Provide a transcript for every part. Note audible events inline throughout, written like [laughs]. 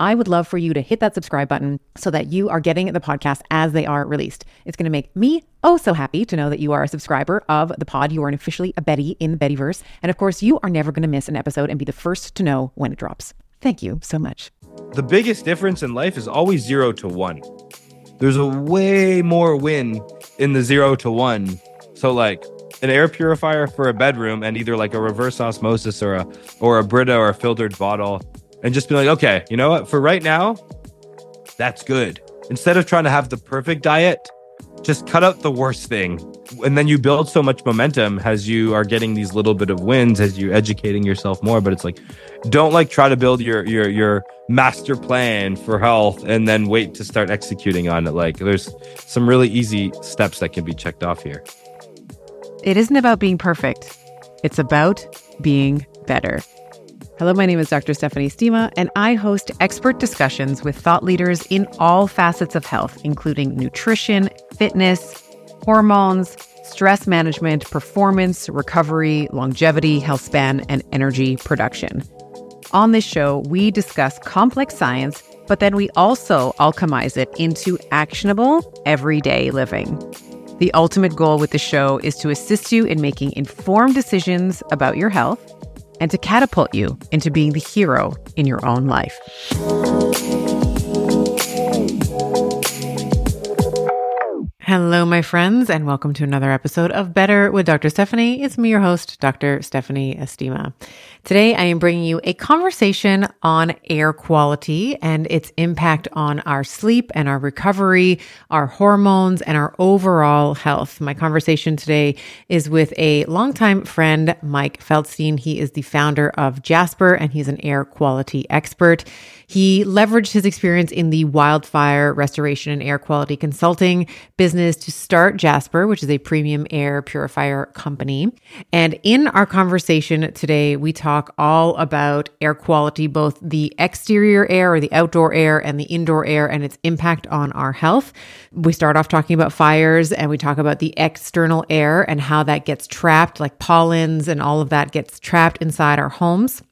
I would love for you to hit that subscribe button so that you are getting the podcast as they are released. It's going to make me oh so happy to know that you are a subscriber of the pod. You are officially a Betty in the Bettyverse. And of course, you are never going to miss an episode and be the first to know when it drops. Thank you so much. The biggest difference in life is always zero to one. There's a way more win in the zero to one. So, like, an air purifier for a bedroom and either like a reverse osmosis or a or a Brita or a filtered bottle and just be like, okay, you know what? For right now, that's good. Instead of trying to have the perfect diet, just cut out the worst thing. And then you build so much momentum as you are getting these little bit of wins as you're educating yourself more. But it's like, don't like try to build your your your master plan for health and then wait to start executing on it. Like there's some really easy steps that can be checked off here. It isn't about being perfect. It's about being better. Hello, my name is Dr. Stephanie Estima, and I host expert discussions with thought leaders in all facets of health, including nutrition, fitness, hormones, stress management, performance, recovery, longevity, health span, and energy production. On this show, we discuss complex science, but then we also alchemize it into actionable, everyday living. The ultimate goal with the show is to assist you in making informed decisions about your health and to catapult you into being the hero in your own life. Hello, my friends, and welcome to another episode of Better with Dr. Stephanie. It's me, your host, Dr. Stephanie Estima. Today, I am bringing you a conversation on air quality and its impact on our sleep and our recovery, our hormones, and our overall health. My conversation today is with a longtime friend, Mike Feldstein. He is the founder of Jaspr and he's an air quality expert. He leveraged his experience in the wildfire restoration and air quality consulting business to start Jaspr, which is a premium air purifier company. And in our conversation today, we talk all about air quality, both the exterior air or the outdoor air and the indoor air and its impact on our health. We start off talking about fires and we talk about the external air and how that gets trapped, like pollens and all of that gets trapped inside our homes.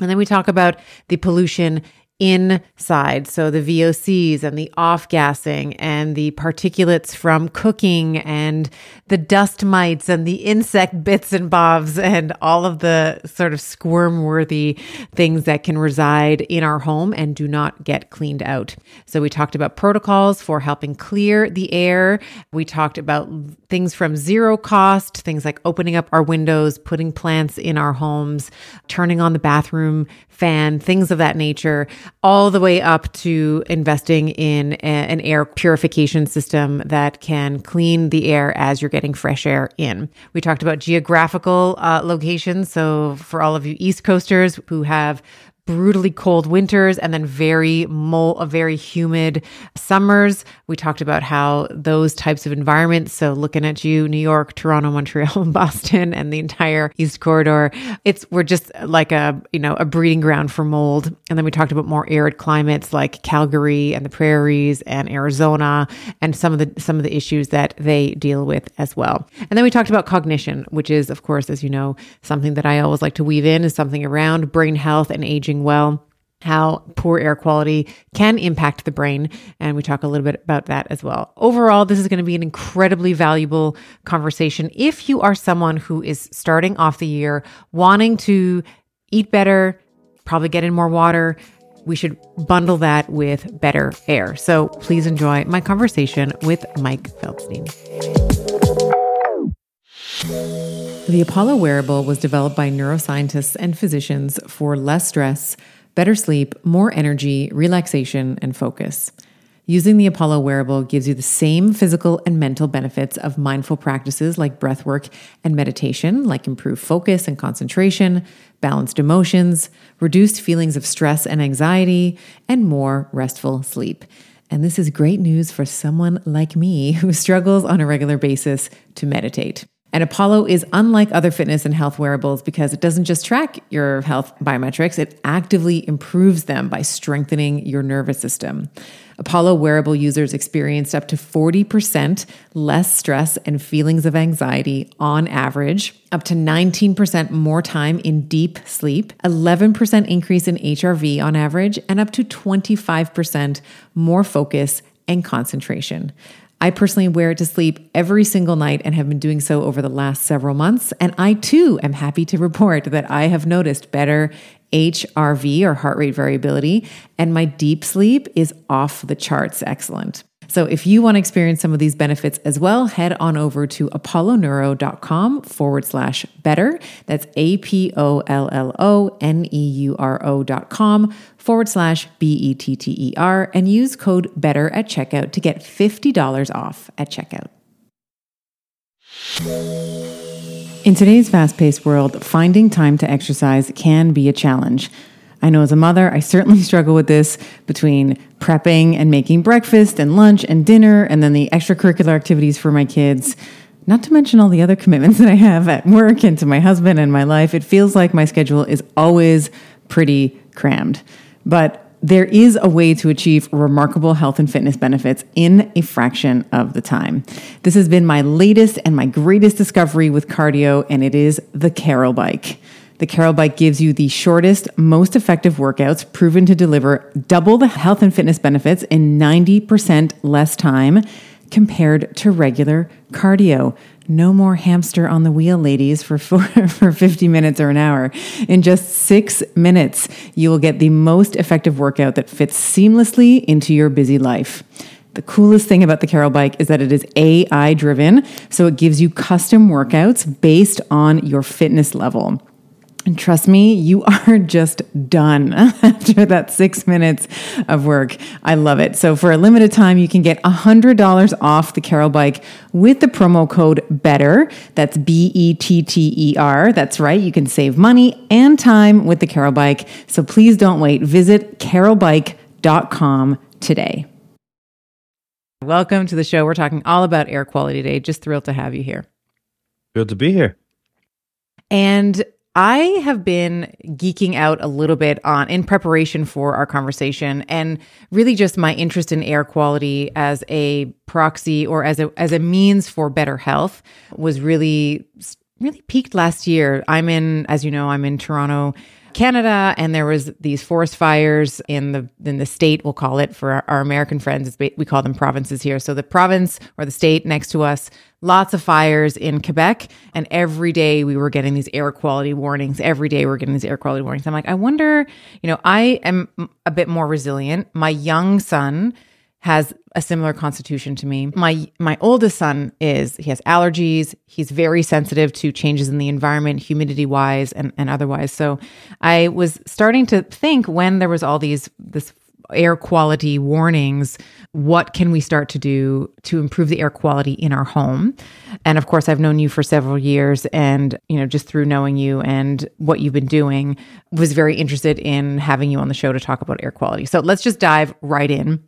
And then we talk about the pollution inside. So the VOCs and the off gassing and the particulates from cooking and the dust mites and the insect bits and bobs and all of the sort of squirm worthy things that can reside in our home and do not get cleaned out. So we talked about protocols for helping clear the air. We talked about things from zero cost, things like opening up our windows, putting plants in our homes, turning on the bathroom fan, things of that nature, all the way up to investing in a, an air purification system that can clean the air as you're getting fresh air in. We talked about geographical uh, locations. So, for all of you East Coasters who have brutally cold winters and then very mol- a very humid summers. We talked about how those types of environments, so looking at you, New York, Toronto, Montreal, and [laughs] Boston and the entire East Corridor, it's we're just like a, you know, a breeding ground for mold. And then we talked about more arid climates like Calgary and the prairies and Arizona and some of the some of the issues that they deal with as well. And then we talked about cognition, which is of course, as you know, something that I always like to weave in is something around brain health and aging aging well how poor air quality can impact the brain. And we talk a little bit about that as well. Overall, this is going to be an incredibly valuable conversation if you are someone who is starting off the year wanting to eat better, probably get in more water. We should bundle that with better air. So please enjoy my conversation with Mike Feldstein. The Apollo wearable was developed by neuroscientists and physicians for less stress, better sleep, more energy, relaxation, and focus. Using the Apollo wearable gives you the same physical and mental benefits of mindful practices like breathwork and meditation, like improved focus and concentration, balanced emotions, reduced feelings of stress and anxiety, and more restful sleep. And this is great news for someone like me who [laughs] struggles on a regular basis to meditate. And Apollo is unlike other fitness and health wearables because it doesn't just track your health biometrics, it actively improves them by strengthening your nervous system. Apollo wearable users experienced up to 40% less stress and feelings of anxiety on average, up to 19% more time in deep sleep, 11% increase in HRV on average, and up to 25% more focus and concentration. I personally wear it to sleep every single night and have been doing so over the last several months. And I too am happy to report that I have noticed better HRV or heart rate variability, and my deep sleep is off the charts excellent. So, if you want to experience some of these benefits as well, head on over to apolloneuro.com forward slash better. That's A P O L L O N E U R O dot com forward slash B E T T E R and use code better at checkout to get $50 off at checkout. In today's fast paced world, finding time to exercise can be a challenge. I know as a mother, I certainly [laughs] struggle with this between prepping and making breakfast and lunch and dinner, and then the extracurricular activities for my kids. Not to mention all the other commitments [laughs] that I have at work and to my husband and my life. It feels like my schedule is always pretty crammed. But there is a way to achieve remarkable health and fitness benefits in a fraction of the time. This has been my latest and my greatest discovery with cardio, and it is the Carol Bike. The Carol Bike gives you the shortest, most effective workouts proven to deliver double the health and fitness benefits in 90% less time compared to regular cardio. No more hamster on the wheel, ladies, for, for, [laughs] for 50 minutes or an hour. In just six minutes, you will get the most effective workout that fits seamlessly into your busy life. The coolest thing about the Carol bike is that it is AI driven, so it gives you custom workouts based on your fitness level. And trust me, you [laughs] are just done [laughs] after that six minutes of work. I love it. So, for a limited time, you can get $100 off the Carol bike with the promo code BETTER. That's B E T T E R. That's right. You can save money and time with the Carol bike. So, please don't wait. Visit carolbike.com today. Welcome to the show. We're talking all about air quality today. Just thrilled to have you here. Thrilled to be here. And I have been geeking out a little bit on in preparation for our conversation and really just my interest in air quality as a proxy or as a as a means for better health was really really piqued last year. I'm in as you know, I'm in Toronto Canada, and there was these forest fires in the in the state. We'll call it for our, our American friends. we call them provinces here. So the province or the state next to us, lots of fires in Quebec, and every day we were getting these air quality warnings. Every day we we're getting these air quality warnings. I'm like, I wonder. You know, I am a bit more resilient. My young son has a similar constitution to me. My my oldest son is he has allergies. He's very sensitive to changes in the environment, humidity wise and, and otherwise. So I was starting to think when there was all these this air quality warnings, what can we start to do to improve the air quality in our home? And of course, I've known you for several years and, you know, just through knowing you and what you've been doing, was very interested in having you on the show to talk about air quality. So let's just dive right in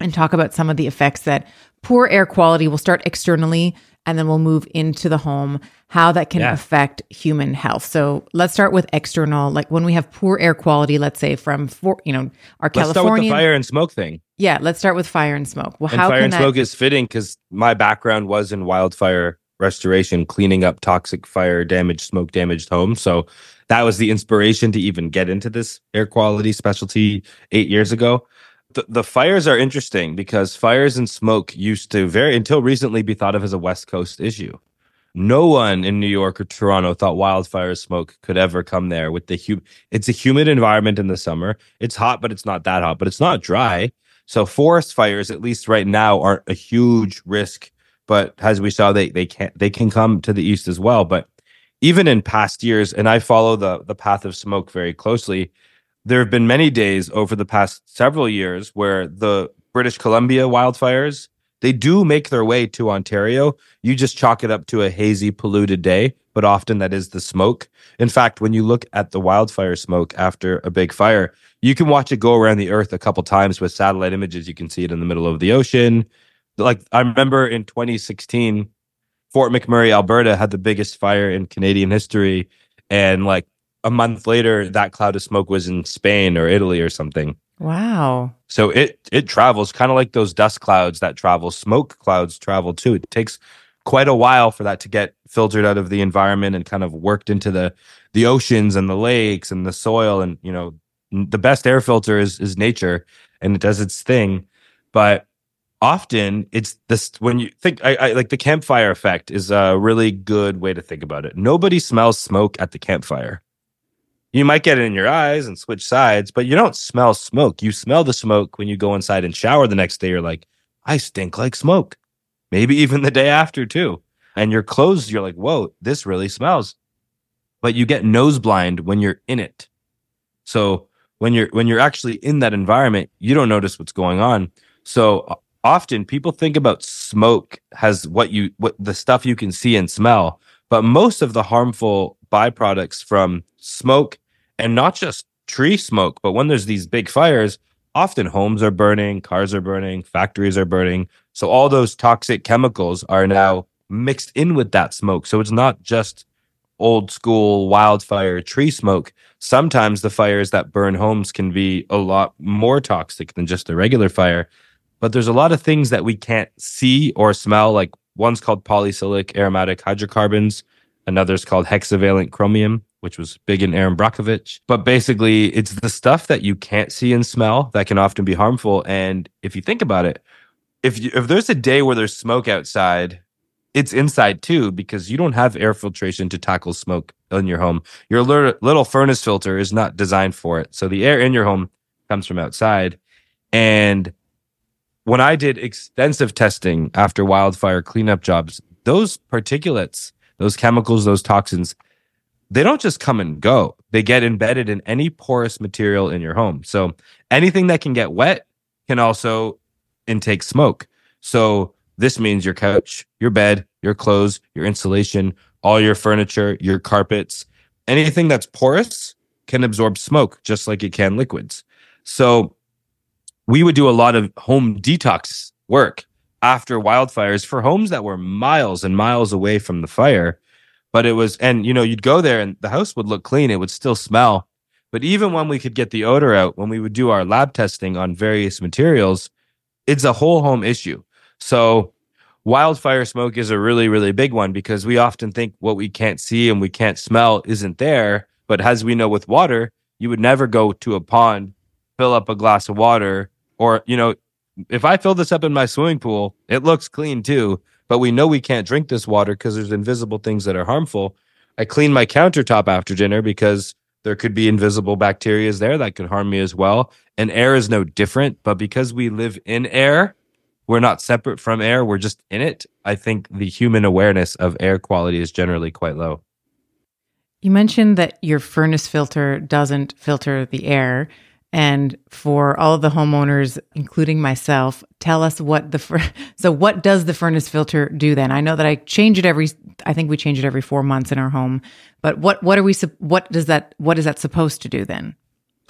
and talk about some of the effects that poor air quality will start externally and then we'll move into the home how that can yeah. affect human health. So let's start with external. Like when we have poor air quality let's say from for, you know our let's california fire and smoke thing. Yeah let's start with fire and smoke. Well and how fire and that... smoke is fitting because my background was in wildfire restoration cleaning up toxic fire damaged smoke damaged homes. So that was the inspiration to even get into this air quality specialty eight years ago the, the fires are interesting because fires and smoke used to very until recently be thought of as a West Coast issue. No one in New York or Toronto thought wildfire smoke could ever come there with the hu- it's a humid environment in the summer. It's hot, but it's not that hot, but it's not dry. So forest fires, at least right now, aren't a huge risk. But as we saw, they they can they can come to the east as well. But even in past years, and I follow the the path of smoke very closely, there have been many days over the past several years where the British Columbia wildfires they do make their way to Ontario. You just chalk it up to a hazy, polluted day, but often that is the smoke. In fact, when you look at the wildfire smoke after a big fire, you can watch it go around the earth a couple times with satellite images. You can see it in the middle of the ocean. Like I remember in 2016, Fort McMurray, Alberta had the biggest fire in Canadian history. And like a month later, that cloud of smoke was in Spain or Italy or something. Wow. So it it travels kind of like those dust clouds that travel, smoke clouds travel too. It takes quite a while for that to get filtered out of the environment and kind of worked into the the oceans and the lakes and the soil and you know the best air filter is is nature and it does its thing but often it's this when you think I, I, like the campfire effect is a really good way to think about it nobody smells smoke at the campfire you might get it in your eyes and switch sides but you don't smell smoke you smell the smoke when you go inside and shower the next day you're like i stink like smoke maybe even the day after too. And your clothes, you're like, whoa, this really smells. But you get nose blind when you're in it. So when you're when you're actually in that environment, you don't notice what's going on. So uh, often people think about smoke has what you what the stuff you can see and smell, but most of the harmful byproducts from smoke and not just tree smoke, but when there's these big fires, often homes are burning, cars are burning, factories are burning. So all those toxic chemicals are now mixed in with that smoke. So it's not just old school wildfire tree smoke. Sometimes the fires that burn homes can be a lot more toxic than just a regular fire. But there's a lot of things that we can't see or smell. Like one's called polycyclic aromatic hydrocarbons, another's called hexavalent chromium which was big in Erin Brockovich. But basically, it's the stuff that you can't see and smell that can often be harmful. And if you think about it, if you, if there's a day where there's smoke outside, it's inside too because you don't have air filtration to tackle smoke in your home. Your little furnace filter is not designed for it. So the air in your home comes from outside. And when I did extensive testing after wildfire cleanup jobs, those particulates, those chemicals, those toxins they don't just come and go. They get embedded in any porous material in your home. So anything that can get wet can also intake smoke. So this means your couch, your bed, your clothes, your insulation, all your furniture, your carpets, anything that's porous can absorb smoke just like it can liquids. So we would do a lot of home detox work after wildfires for homes that were miles and miles away from the fire but it was, and you know, you'd go there and the house would look clean. It would still smell. But even when we could get the odor out, when we would do our lab testing on various materials, it's a whole home issue. So wildfire smoke is a really, really big one because we often think what we can't see and we can't smell isn't there. But as we know with water, you would never go to a pond, fill up a glass of water, or, you know, if I fill this up in my swimming pool, it looks clean too but we know we can't drink this water because there's invisible things that are harmful. I clean my countertop after dinner because there could be invisible bacteria there that could harm me as well. And air is no different, but because we live in air, we're not separate from air, we're just in it. I think the human awareness of air quality is generally quite low. You mentioned that your furnace filter doesn't filter the air. And for all of the homeowners, including myself, tell us what the fur- [laughs] so what does the furnace filter do then? I know that I change it every I think we change it every 4 months in our home. But what what are we what does that what is that supposed to do then?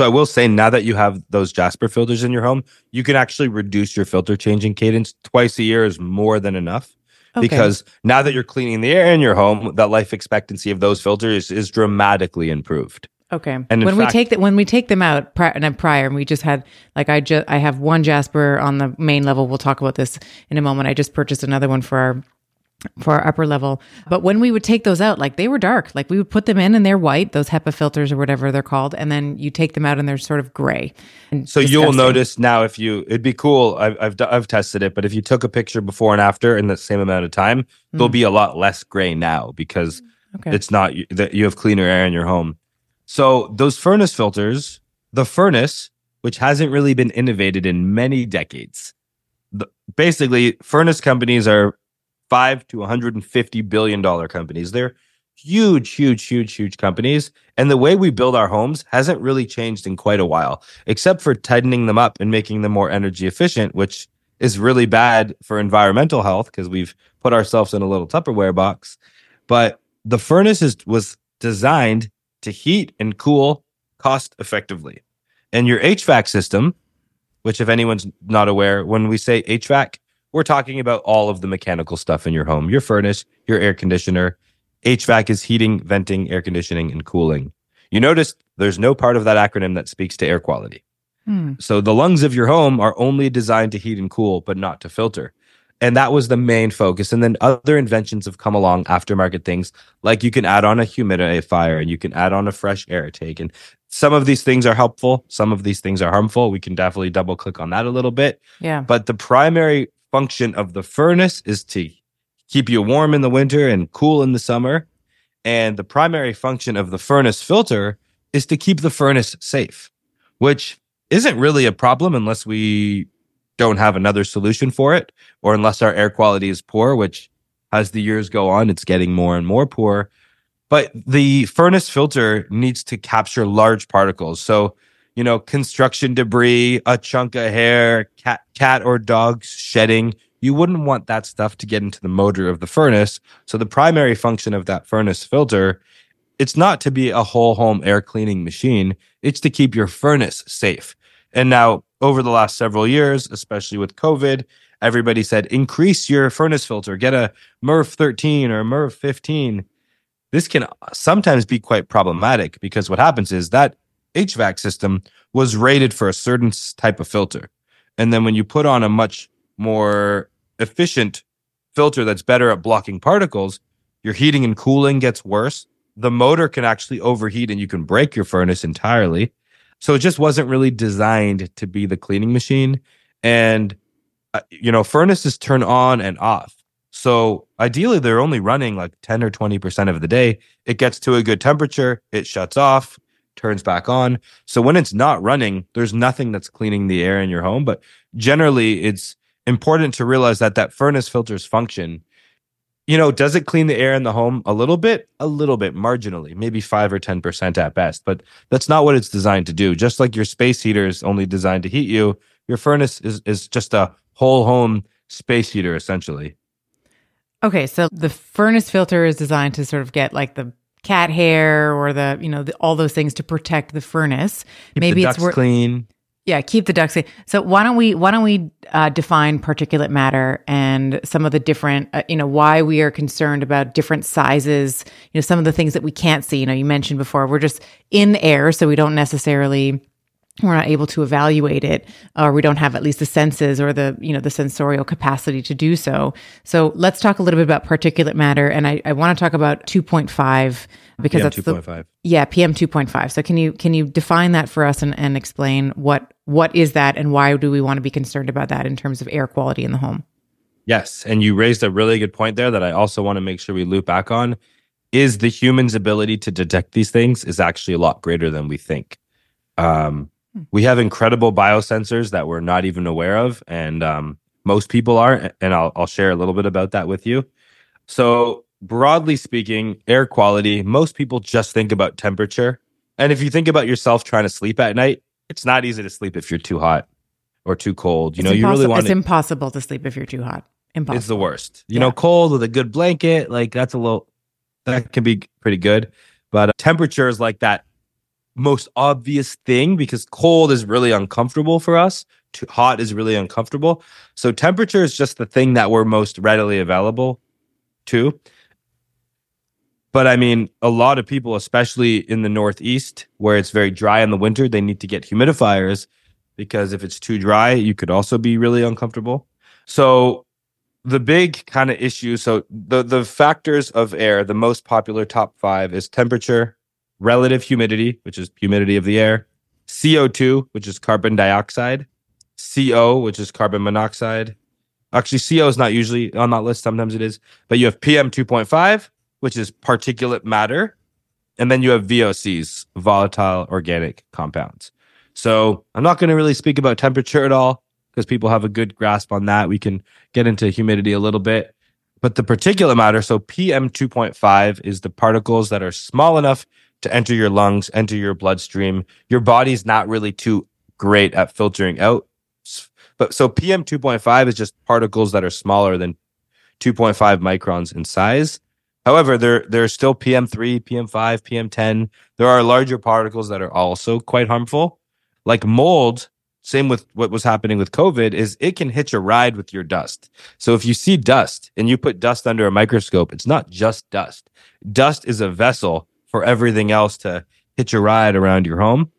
So I will say now that you have those Jaspr filters in your home, you can actually reduce your filter changing cadence twice a year is more than enough. Okay. Because now that you're cleaning the air in your home, that life expectancy of those filters is dramatically improved. Okay. And when we take that, when we take them out prior, and prior, and we just had like I just I have one Jaspr on the main level. We'll talk about this in a moment. I just purchased another one for our for our upper level. But when we would take those out, like they were dark. Like we would put them in and they're white, those HEPA filters or whatever they're called, and then you take them out and they're sort of gray. So disgusting. you'll notice now if you, it'd be cool. I've, I've I've tested it, but if you took a picture before and after in the same amount of time, mm. they'll be a lot less gray now because okay. it's not that you have cleaner air in your home. So those furnace filters, the furnace, which hasn't really been innovated in many decades, the, basically furnace companies are five to 150 billion dollar companies. They're huge, huge, huge, huge companies. And the way we build our homes hasn't really changed in quite a while, except for tightening them up and making them more energy efficient, which is really bad for environmental health because we've put ourselves in a little Tupperware box. But the furnace is, was designed to heat and cool cost effectively. And your HVAC system, which if anyone's not aware, when we say HVAC, we're talking about all of the mechanical stuff in your home your furnace, your air conditioner. HVAC is heating, venting, air conditioning, and cooling. You notice there's no part of that acronym that speaks to air quality. Hmm. So the lungs of your home are only designed to heat and cool, but not to filter. And that was the main focus. And then other inventions have come along, aftermarket things like you can add on a humidifier and you can add on a fresh air take. And some of these things are helpful, some of these things are harmful. We can definitely double click on that a little bit. Yeah. But the primary function of the furnace is to keep you warm in the winter and cool in the summer. And the primary function of the furnace filter is to keep the furnace safe, which isn't really a problem unless we don't have another solution for it or unless our air quality is poor, which as the years go on, it's getting more and more poor. But the furnace filter needs to capture large particles. So, you know, construction debris, a chunk of hair, cat, cat or dog's shedding. You wouldn't want that stuff to get into the motor of the furnace. So the primary function of that furnace filter, it's not to be a whole home air cleaning machine. It's to keep your furnace safe. And now over the last several years, especially with COVID, everybody said increase your furnace filter, get a MERV 13 or MERV 15. This can sometimes be quite problematic because what happens is that HVAC system was rated for a certain type of filter. And then when you put on a much more efficient filter that's better at blocking particles, your heating and cooling gets worse. The motor can actually overheat and you can break your furnace entirely. So it just wasn't really designed to be the cleaning machine. And, uh, you know, furnaces turn on and off. So ideally, they're only running like 10 or 20% of the day. It gets to a good temperature, it shuts off, turns back on. So when it's not running, there's nothing that's cleaning the air in your home. But generally, it's important to realize that that furnace filter's function you know, does it clean the air in the home a little bit? A little bit, marginally, maybe five or 10% at best. But that's not what it's designed to do. Just like your space heater is only designed to heat you, your furnace is, is just a whole home space heater, essentially. Okay. So the furnace filter is designed to sort of get like the cat hair or the, you know, the, all those things to protect the furnace. Keep Maybe the it's wor- clean. Yeah, keep the ducts. So why don't we why don't we uh, define particulate matter and some of the different uh, you know why we are concerned about different sizes. You know some of the things that we can't see. You know you mentioned before we're just in air, so we don't necessarily we're not able to evaluate it or we don't have at least the senses or the you know the sensorial capacity to do so so let's talk a little bit about particulate matter and i, I want to talk about 2.5 because PM that's the 2.5. yeah pm 2.5 so can you can you define that for us and, and explain what what is that and why do we want to be concerned about that in terms of air quality in the home Yes. And you raised a really good point there that I also want to make sure we loop back on is the human's ability to detect these things is actually a lot greater than we think. Um, we have incredible biosensors that we're not even aware of, and um, most people are. And I'll, I'll share a little bit about that with you. So, broadly speaking, air quality, most people just think about temperature. And if you think about yourself trying to sleep at night, it's not easy to sleep if you're too hot or too cold. You It's know, you really want it's to. impossible to sleep if you're too hot impossible It's the worst. You Yeah. know, cold with a good blanket, like that's a little, that can be pretty good. But uh, temperature is like that most obvious thing because cold is really uncomfortable for us. Too hot is really uncomfortable. So temperature is just the thing that we're most readily available to. But I mean, a lot of people, especially in the Northeast, where it's very dry in the winter, they need to get humidifiers because if it's too dry, you could also be really uncomfortable. So the big kind of issue so the the factors of air the most popular top 5 is temperature relative humidity which is humidity of the air CO2 which is carbon dioxide CO which is carbon monoxide. Actually CO is not usually on that list. Sometimes it is. But you have PM 2.5 which is particulate matter. And then you have VOCs volatile organic compounds. So I'm not going to really speak about temperature at all because people have a good grasp on that. We can get into humidity a little bit. But the particulate matter, so PM 2.5 is the particles that are small enough to enter your lungs, enter your bloodstream. Your body's not really too great at filtering out. But so PM 2.5 is just particles that are smaller than 2.5 microns in size. However, there there's still PM3, PM5, PM10. There are larger particles that are also quite harmful, like mold same with what was happening with COVID, is it can hitch a ride with your dust. So if you see dust and you put dust under a microscope, it's not just dust. Dust is a vessel for everything else to hitch a ride around your home.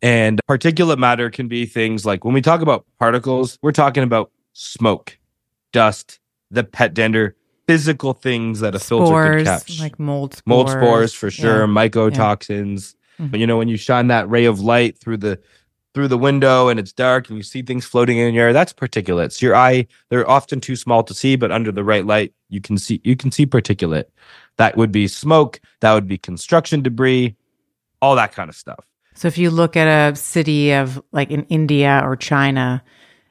And particulate matter can be things like when we talk about particles, we're talking about smoke, dust, the pet dander, physical things that a filter spores, could catch. like mold spores. Mold spores for sure, Yeah. mycotoxins. Mhm. But you know, when you shine that ray of light through the through the window and it's dark and you see things floating in your air, that's particulates. Your eye, they're often too small to see, but under the right light, you can see you can see particulate. That would be smoke, that would be construction debris, all that kind of stuff. So if you look at a city of like in India or China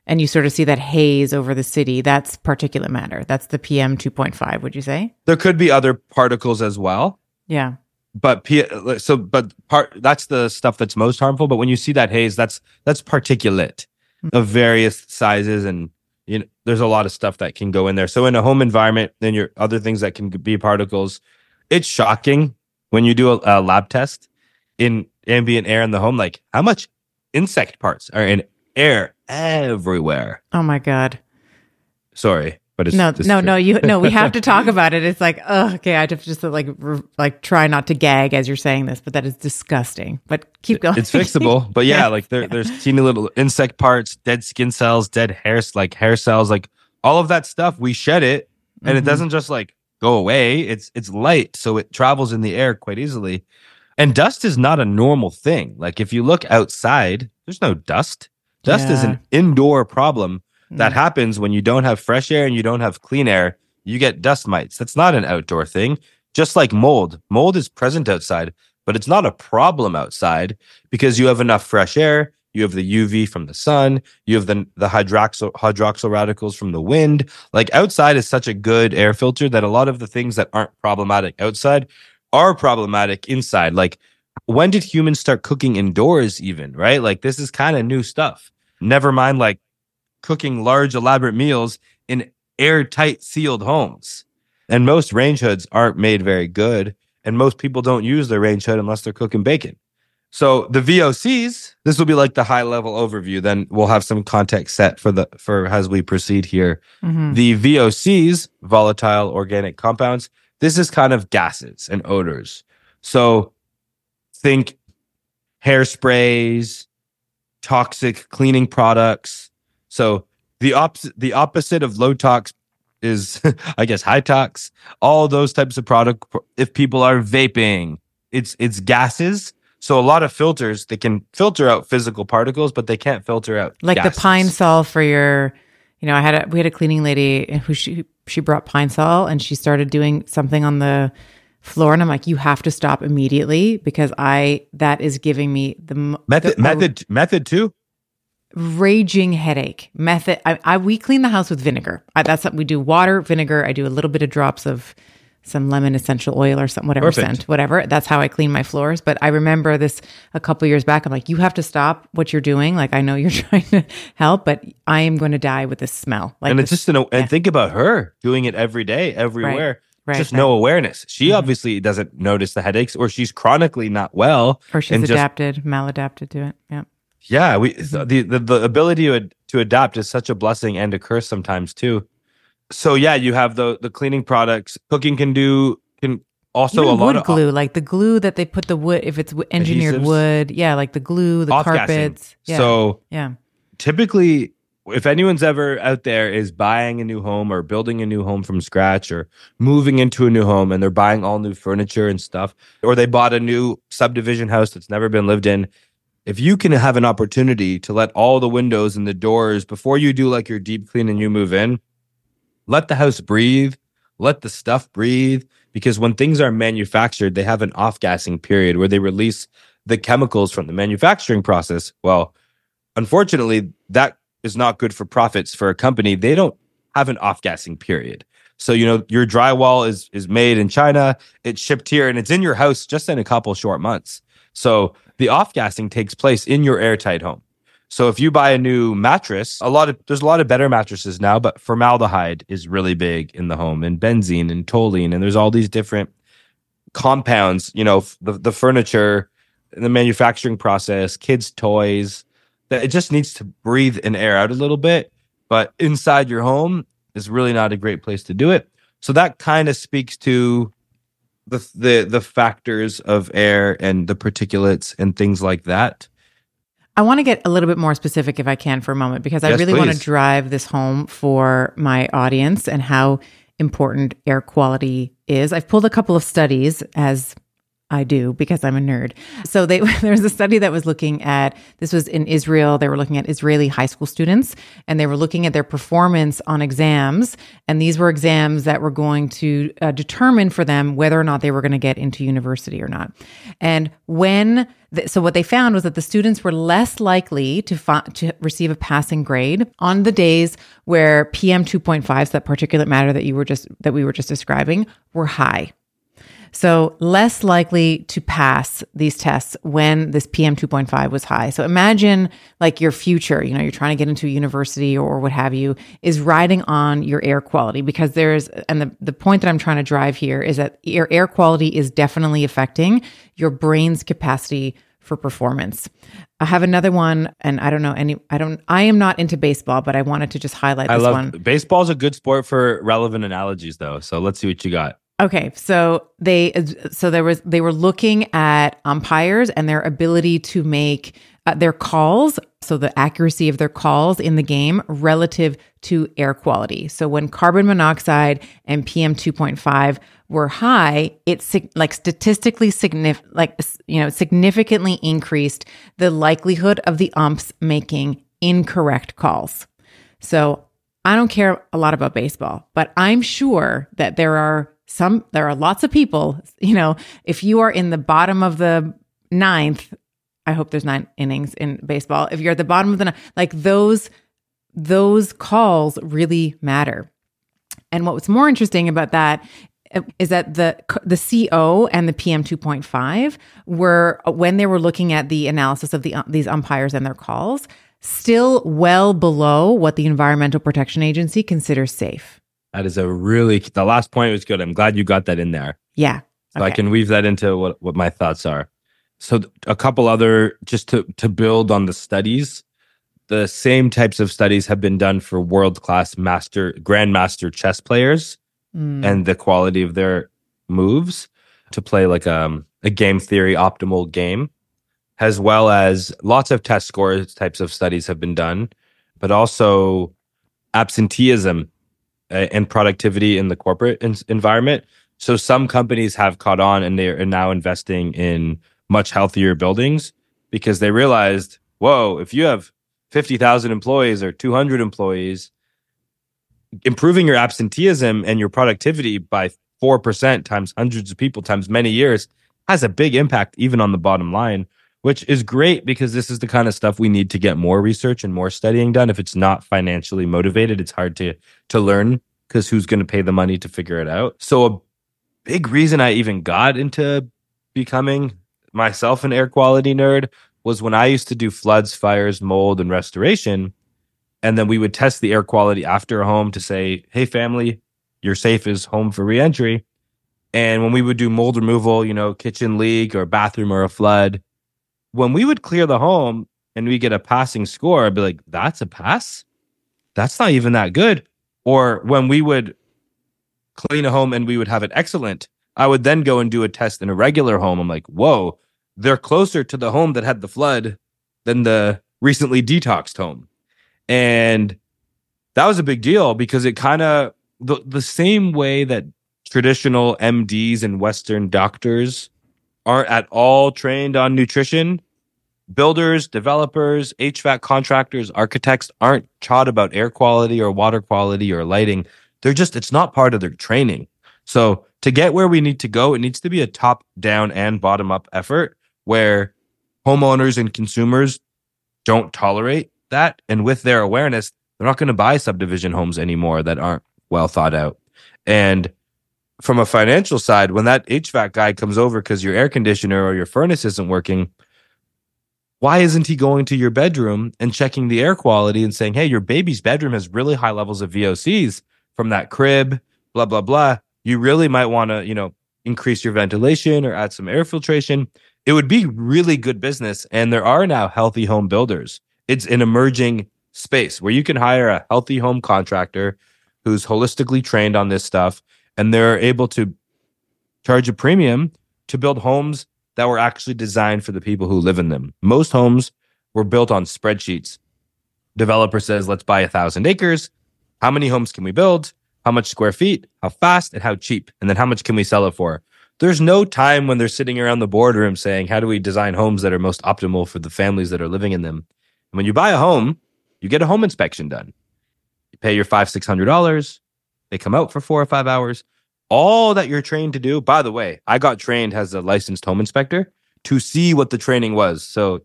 and you sort of see that haze over the city, that's particulate matter. That's the PM 2.5, would you say? There could be other particles as well. Yeah. but P- so but part that's the stuff that's most harmful but when you see that haze that's that's particulate of mm-hmm. various sizes and you know there's a lot of stuff that can go in there. So in a home environment then your other things that can be particles it's shocking when you do a, a lab test in ambient air in the home like how much insect parts are in air everywhere. Oh my God. sorry but it's no, it's no, true. no, you, no, we have to talk [laughs] about it. It's like, oh, okay. I have to just like, r- like try not to gag as you're saying this, but that is disgusting. But keep going. It's fixable, but yeah, [laughs] Yeah. like there, there's teeny little insect parts, dead skin cells, dead hair, like hair cells, like all of that stuff. We shed it, and it Mhm. doesn't just like go away. It's it's light, so it travels in the air quite easily. And dust is not a normal thing. Like if you look outside, there's no dust. Dust is an indoor problem that Mm. happens when you don't have fresh air and you don't have clean air. You get dust mites. That's not an outdoor thing. Just like mold, mold is present outside, but it's not a problem outside because you have enough fresh air. You have the UV from the sun. You have the the hydroxyl hydroxyl radicals from the wind. Like outside is such a good air filter that a lot of the things that aren't problematic outside are problematic inside. Like when did humans start cooking indoors? Even right? Like this is kind of new stuff. Never mind like cooking large elaborate meals in airtight sealed homes. And most range hoods aren't made very good. And most people don't use their range hood unless they're cooking bacon. So the VOCs, this will be like the high level overview. Then we'll have some context set for the for as we proceed here. Mhm. The VOCs, volatile organic compounds, this is kind of gases and odors. So think hairsprays, toxic cleaning products. So the opposite the opposite of low tox is [laughs] I guess high tox. All those types of product if people are vaping, it's it's gases. So a lot of filters they can filter out physical particles, but they can't filter out like gases. the pine sol for your you know i had a we had a cleaning lady who she she brought pine sol and she started doing something on the floor and i'm like you have to stop immediately because i that is giving me the method the- method method two. Raging headache. Method I, I we clean the house with vinegar. I, that's what we do. Water vinegar. I do a little bit of drops of some lemon essential oil or something whatever Perfect. scent whatever. That's how i clean my floors. But i remember this a couple years back. I'm like you have to stop what you're doing. Like i know [laughs] you're trying to help but i am going to die with this smell. Like and this- it's just an and think about her doing it every day, everywhere. right, just right. no awareness. She Mhm. obviously doesn't notice the headaches, or she's chronically not well. or she's and just- adapted maladapted to it. Yeah Yeah, we Mm-hmm. the, the the ability to ad- to adapt is such a blessing and a curse sometimes too. So yeah, you have the the cleaning products. Cooking can do can also Even a lot wood of glue like the glue that they put the wood if it's engineered Adhesives. wood yeah like the glue the carpets yeah So yeah typically if anyone's ever out there is buying a new home or building a new home from scratch or moving into a new home and they're buying all new furniture and stuff or they bought a new subdivision house that's never been lived in if you can have an opportunity to let all the windows and the doors before you do like your deep clean and you move in let the house breathe let the stuff breathe because when things are manufactured they have an off-gassing period where they release the chemicals from the manufacturing process. Well unfortunately that is not good for profits for a company. They don't have an off-gassing period. So you know your drywall is is made in china. It's shipped here and it's in your house just in a couple short months. So the off-gassing takes place in your airtight home so if you buy a new mattress a lot of there's a lot of better mattresses now but formaldehyde is really big in the home and benzene and toluene and there's all these different compounds you know the, the furniture the manufacturing process kids toys that it just needs to breathe and air out a little bit. But inside your home is really not a great place to do it. So that kind of speaks to the the the factors of air and the particulates and things like that. I want to get a little bit more specific if I can for a moment because I Yes, really want to drive this home for my audience and how important air quality is. I've pulled a couple of studies as I do because I'm a nerd. So they [laughs] was a study that was looking at this was in Israel. They were looking at Israeli high school students and they were looking at their performance on exams. And these were exams that were going to uh, determine for them whether or not they were going to get into university or not. And when so what they found was that the students were less likely to fi- to receive a passing grade on the days where PM 2.5, so that particulate matter that you were just that we were just describing, were high. So, less likely to pass these tests when this PM 2.5 was high. So, imagine like your future, you know, you're trying to get into a university or what have you, is riding on your air quality because there's, and the, the point that I'm trying to drive here is that your air quality is definitely affecting your brain's capacity for performance. I have another one, and I don't know any, I don't, I am not into baseball, but I wanted to just highlight I this love one. baseball's a good sport for relevant analogies though. So let's see what you got. Okay, so they so there was they were looking at umpires and their ability to make uh, their calls, so the accuracy of their calls in the game relative to air quality. So when carbon monoxide and PM 2.5 were high, it like statistically significant like you know significantly increased the likelihood of the umps making incorrect calls. So I don't care a lot about baseball, but I'm sure that there are some, there are lots of people, you know, if you are in the bottom of the ninth, I hope there's nine innings in baseball. If you're at the bottom of the ninth, like those, those calls really matter. And what was more interesting about that uh, that the the CO and the PM 2.5 were when they were looking at the analysis of the these umpires and their calls still well below what the Environmental Protection Agency considers safe. That is a really the last point was good. I'm glad you got that in there. Yeah. So I can weave that into what, what my thoughts are. So a couple other just to to build on the studies, the same types of studies have been done for world class master grandmaster chess players Mm. and the quality of their moves to play like um, a game theory optimal game, as well as lots of test scores types of studies have been done, but also absenteeism Uh, and productivity in the corporate en- environment. So some companies have caught on and they are now investing in much healthier buildings because they realized, whoa, if you have 50,000 employees or 200 employees, improving your absenteeism and your productivity by 4% times hundreds of people times many years has a big impact even on the bottom line which is great because this is the kind of stuff we need to get more research and more studying done if it's not financially motivated it's hard to to learn because who's going to pay the money to figure it out so a big reason i even got into becoming myself an air quality nerd was when i used to do floods fires mold and restoration and then we would test the air quality after a home to say, "Hey, family, you're safe as home for reentry." And when we would do mold removal, you know, kitchen leak or bathroom or a flood, when we would clear the home and we get a passing score, I'd be like, "That's a pass. That's not even that good." Or when we would clean a home and we would have it excellent, I would then go and do a test in a regular home. I'm like, "Whoa, they're closer to the home that had the flood than the recently detoxed home." And that was a big deal because it kind of the, the same way that traditional MDs and Western doctors aren't at all trained on nutrition. Builders, developers, HVAC contractors, architects aren't taught about air quality or water quality or lighting. They're just, it's not part of their training. So to get where we need to go, it needs to be a top down and bottom up effort where homeowners and consumers don't tolerate that. And with their awareness, they're not going to buy subdivision homes anymore that aren't well thought out. And from a financial side, when that HVAC guy comes over because your air conditioner or your furnace isn't working, why isn't he going to your bedroom and checking the air quality and saying, hey, your baby's bedroom has really high levels of VOCs from that crib, blah, blah, blah. You really might want to, you know, increase your ventilation or add some air filtration. It would be really good business. And there are now healthy home builders it's an emerging space where you can hire a healthy home contractor who's holistically trained on this stuff and they're able to charge a premium to build homes that were actually designed for the people who live in them. Most homes were built on spreadsheets. Developer says, let's buy a thousand acres. How many homes can we build? How much square feet? How fast and how cheap? And then how much can we sell it for? There's no time when they're sitting around the boardroom saying, how do we design homes that are most optimal for the families that are living in them? And when you buy a home, you get a home inspection done. You pay your five, six hundred dollars. They come out for four or five hours. All that you're trained to do. By the way, I got trained as a licensed home inspector to see what the training was. So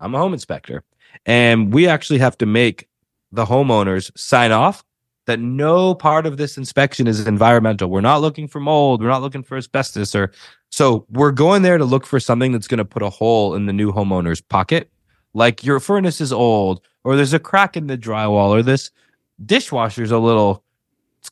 I'm a home inspector. And we actually have to make the homeowners sign off that no part of this inspection is environmental. We're not looking for mold. We're not looking for asbestos or so we're going there to look for something that's going to put a hole in the new homeowner's pocket. Like your furnace is old or there's a crack in the drywall or this dishwasher's a little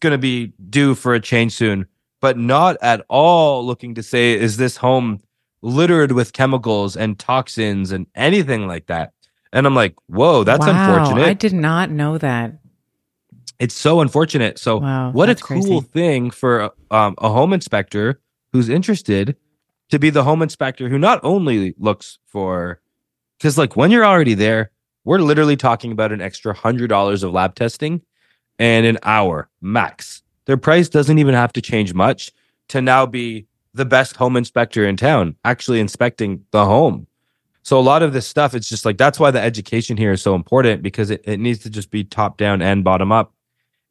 going to be due for a change soon, but not at all looking to say is this home littered with chemicals and toxins and anything like that. And I'm like, whoa, that's wow, unfortunate. I did not know that. It's so unfortunate. So, Wow, what a cool crazy. thing for um, a home inspector who's interested to be the home inspector who not only looks for, because like when you're already there, we're literally talking about an extra hundred dollars of lab testing and an hour max. Their price doesn't even have to change much to now be the best home inspector in town, actually inspecting the home. So a lot of this stuff, it's just like that's why the education here is so important because it, it needs to just be top down and bottom up.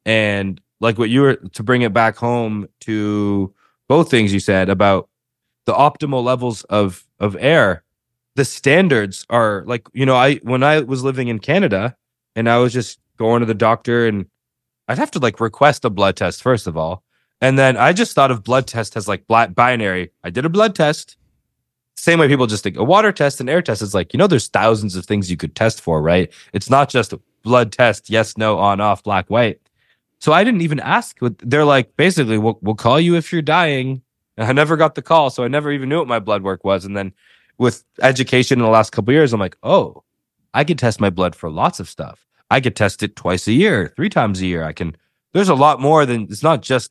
And like what you were to bring it back home to both things you said about the optimal levels of of air, the standards are like, you know, I when I was living in Canada and I was just going to the doctor and I'd have to like request a blood test first of all. And then I just thought of blood test as like black binary. I did a blood test. Same way people just think a water test and air test is like, you know, there's thousands of things you could test for, right? It's not just a blood test, yes, no, on, off, black, white. So I didn't even ask. They're like, basically, we'll, we'll call you if you're dying. I never got the call, so I never even knew what my blood work was. And then with education in the last couple years, I'm like, oh, I could test my blood for lots of stuff. I could test it twice a year, three times a year. I can. There's a lot more than it's not just,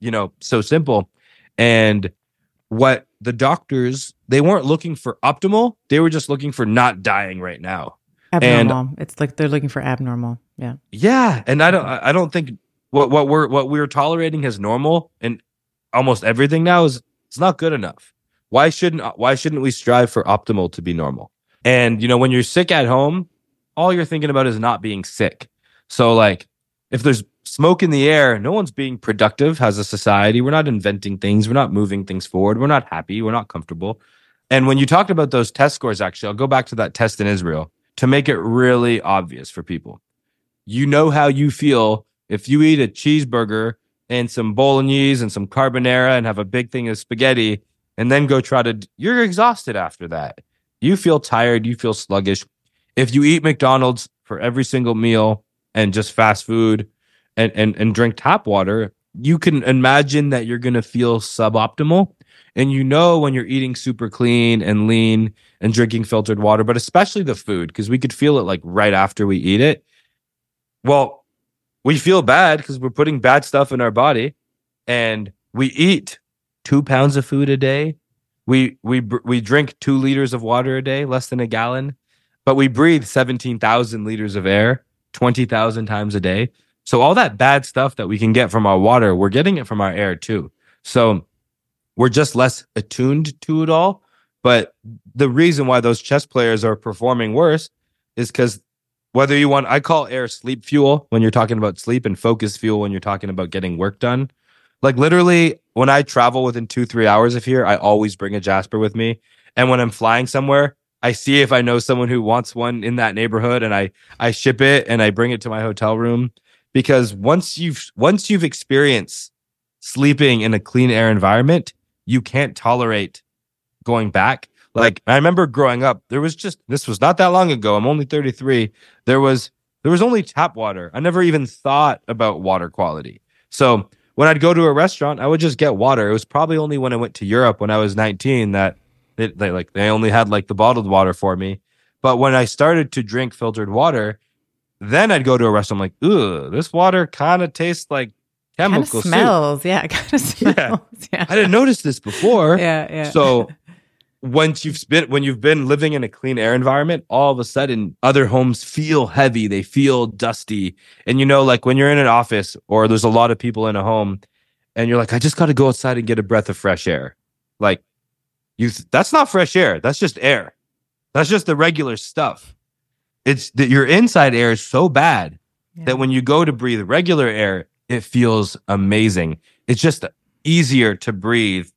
you know, so simple. And what the doctors they weren't looking for optimal; they were just looking for not dying right now. Abnormal. it's like they're looking for abnormal. Yeah. Yeah, and I don't I I don't think what what we're what we're tolerating as normal and almost everything now is it's not good enough. Why shouldn't why shouldn't we strive for optimal to be normal? And you know, when you're sick at home, all you're thinking about is not being sick. So like if there's smoke in the air, no one's being productive as a society. We're not inventing things, we're not moving things forward, we're not happy, we're not comfortable. And when you talked about those test scores actually, I'll go back to that test in Israel to make it really obvious for people. You know how you feel if you eat a cheeseburger and some bolognese and some carbonara and have a big thing of spaghetti and then go try to you're exhausted after that. You feel tired. You feel sluggish if you eat mcdonald's for every single meal and just fast food and and, and drink tap water you can imagine that you're going to feel suboptimal. And you know when you're eating super clean and lean and drinking filtered water but especially the food because we could feel it like right after we eat it. Well, we feel bad because we're putting bad stuff in our body, and we eat two pounds of food a day. We we we drink two liters of water a day, less than a gallon, but we breathe seventeen thousand liters of air, twenty thousand times a day. So all that bad stuff that we can get from our water, we're getting it from our air too. So we're just less attuned to it all. But the reason why those chess players are performing worse is because whether you want i call air sleep fuel when you're talking about sleep and focus fuel when you're talking about getting work done like literally when i travel within two three hours of here i always bring a Jaspr with me and when i'm flying somewhere i see if i know someone who wants one in that neighborhood and i i ship it and i bring it to my hotel room because once you've once you've experienced sleeping in a clean air environment you can't tolerate going back like I remember growing up, there was just this was not that long ago. I'm only 33. There was there was only tap water. I never even thought about water quality. So when I'd go to a restaurant, I would just get water. It was probably only when I went to Europe when I was 19 that it, they like they only had like the bottled water for me. But when I started to drink filtered water, then I'd go to a restaurant I'm like, ooh, this water kind of tastes like chemical soup. smells. Yeah, it kind of smells. Yeah. I didn't notice this before. Yeah, yeah. So once you've been when you've been living in a clean air environment, all of a sudden other homes feel heavy, they feel dusty. And you know, like when you're in an office or there's a lot of people in a home and you're like, I just gotta go outside and get a breath of fresh air. Like you that's not fresh air, that's just air. That's just the regular stuff. It's that your inside air is so bad Yeah. that when you go to breathe regular air, it feels amazing. It's just easier to breathe.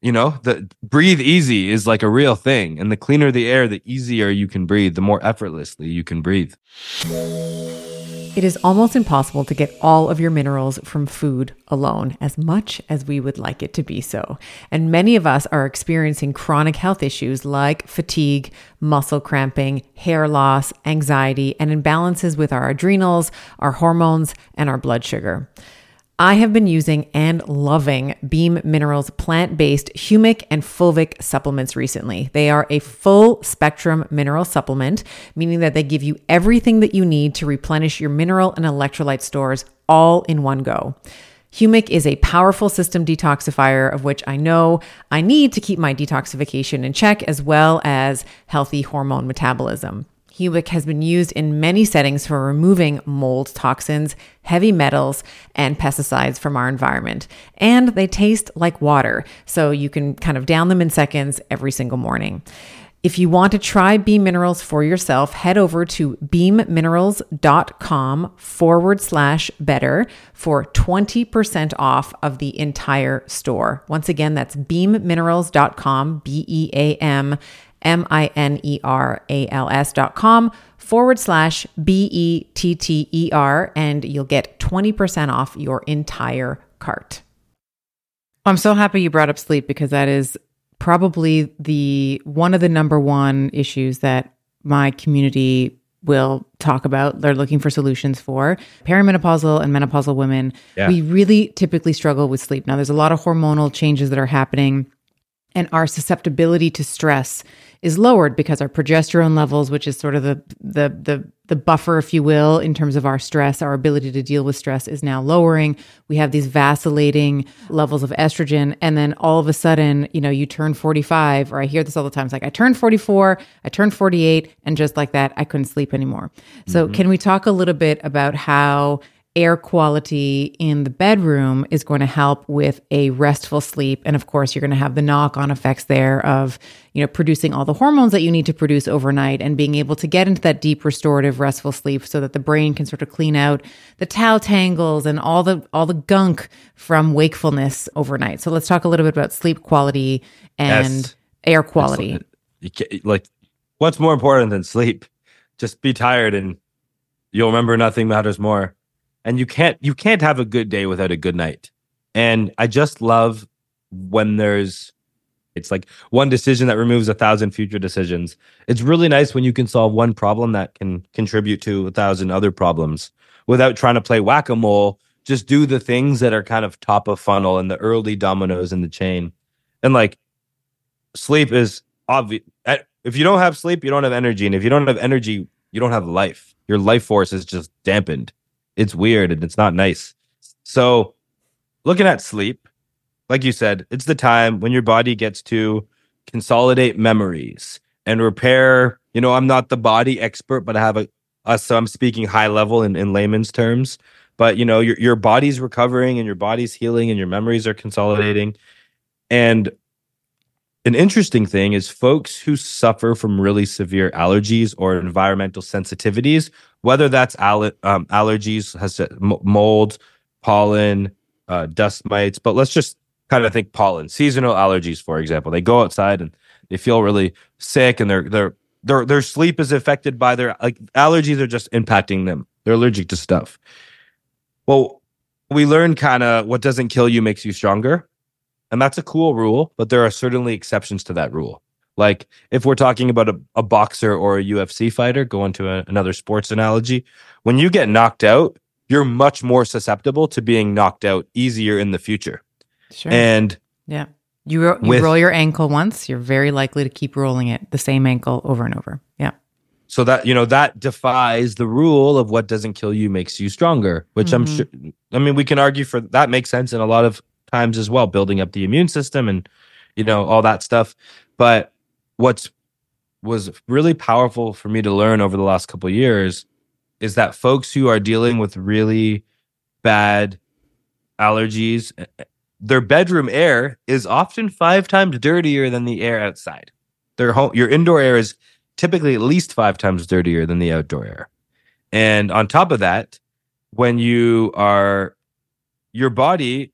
You know, the breathe easy is like a real thing. And the cleaner the air, the easier you can breathe, the more effortlessly you can breathe. It is almost impossible to get all of your minerals from food alone, as much as we would like it to be so. And many of us are experiencing chronic health issues like fatigue, muscle cramping, hair loss, anxiety, and imbalances with our adrenals, our hormones, and our blood sugar. I have been using and loving Beam Minerals plant based humic and fulvic supplements recently. They are a full spectrum mineral supplement, meaning that they give you everything that you need to replenish your mineral and electrolyte stores all in one go. Humic is a powerful system detoxifier, of which I know I need to keep my detoxification in check, as well as healthy hormone metabolism. Humic has been used in many settings for removing mold toxins, heavy metals, and pesticides from our environment. And they taste like water, so you can kind of down them in seconds every single morning. If you want to try Beam Minerals for yourself, head over to beamminerals.com forward slash better for 20% off of the entire store. Once again, that's beamminerals.com, B E A M M I N E R A L S dot com forward slash B E T T E R, and you'll get 20% off your entire cart. I'm so happy you brought up sleep because that is probably the one of the number one issues that my community will talk about. They're looking for solutions for perimenopausal and menopausal women. Yeah. We really typically struggle with sleep. Now, there's a lot of hormonal changes that are happening and our susceptibility to stress is lowered because our progesterone levels which is sort of the the the the buffer if you will in terms of our stress our ability to deal with stress is now lowering. We have these vacillating levels of estrogen. And then all of a sudden you know you turn 45 or i hear this all the time. It's like i turned 44 i turned 48 and just like that i couldn't sleep anymore. So mm-hmm. can we talk a little bit about how air quality in the bedroom is going to help with a restful sleep and of course you're going to have the knock on effects there of you know producing all the hormones that you need to produce overnight and being able to get into that deep restorative restful sleep so that the brain can sort of clean out the tau tangles and all the all the gunk from wakefulness overnight so let's talk a little bit about sleep quality and Yes. air quality like, what's more important than sleep? Just be tired and you'll remember nothing matters more. And you can't you can't have a good day without a good night. And I just love when there's it's like one decision that removes a thousand future decisions. It's really nice when you can solve one problem that can contribute to a thousand other problems without trying to play whack-a-mole. Just do the things that are kind of top of funnel and the early dominoes in the chain. And like sleep is obvious. Eh, if you don't have sleep, you don't have energy. And if you don't have energy, you don't have life. Your life force is just dampened. It's weird and it's not nice. So, looking at sleep, like you said, it's the time when your body gets to consolidate memories and repair. You know, I'm not the body expert, but I have a, uh, so I'm speaking high level in, in layman's terms. But you know, your your body's recovering and your body's healing and your memories are consolidating. And an interesting thing is folks who suffer from really severe allergies or environmental sensitivities, whether that's alle- um, allergies, has mold, pollen, uh, dust mites, but let's just kind of think pollen, seasonal allergies, for example. They go outside and they feel really sick, and their their their their sleep is affected by their like allergies are just impacting them. They're allergic to stuff. Well, we learn kind of what doesn't kill you makes you stronger. And that's a cool rule, but there are certainly exceptions to that rule. Like if we're talking about a, a boxer or a UFC fighter, going to a, another sports analogy, when you get knocked out, you're much more susceptible to being knocked out easier in the future. sure And yeah you, ro- you with- roll your ankle once you're very likely to keep rolling it the same ankle over and over yeah So that, you know, that defies the rule of what doesn't kill you makes you stronger, which Mhm. I'm sure, I mean, we can argue for that makes sense in a lot of times as well, building up the immune system and, you know, all that stuff. But what's was really powerful for me to learn over the last couple years is that folks who are dealing with really bad allergies eh, their bedroom air is often five times dirtier than the air outside their home your indoor air is typically at least five times dirtier than the outdoor air and on top of that when you are your body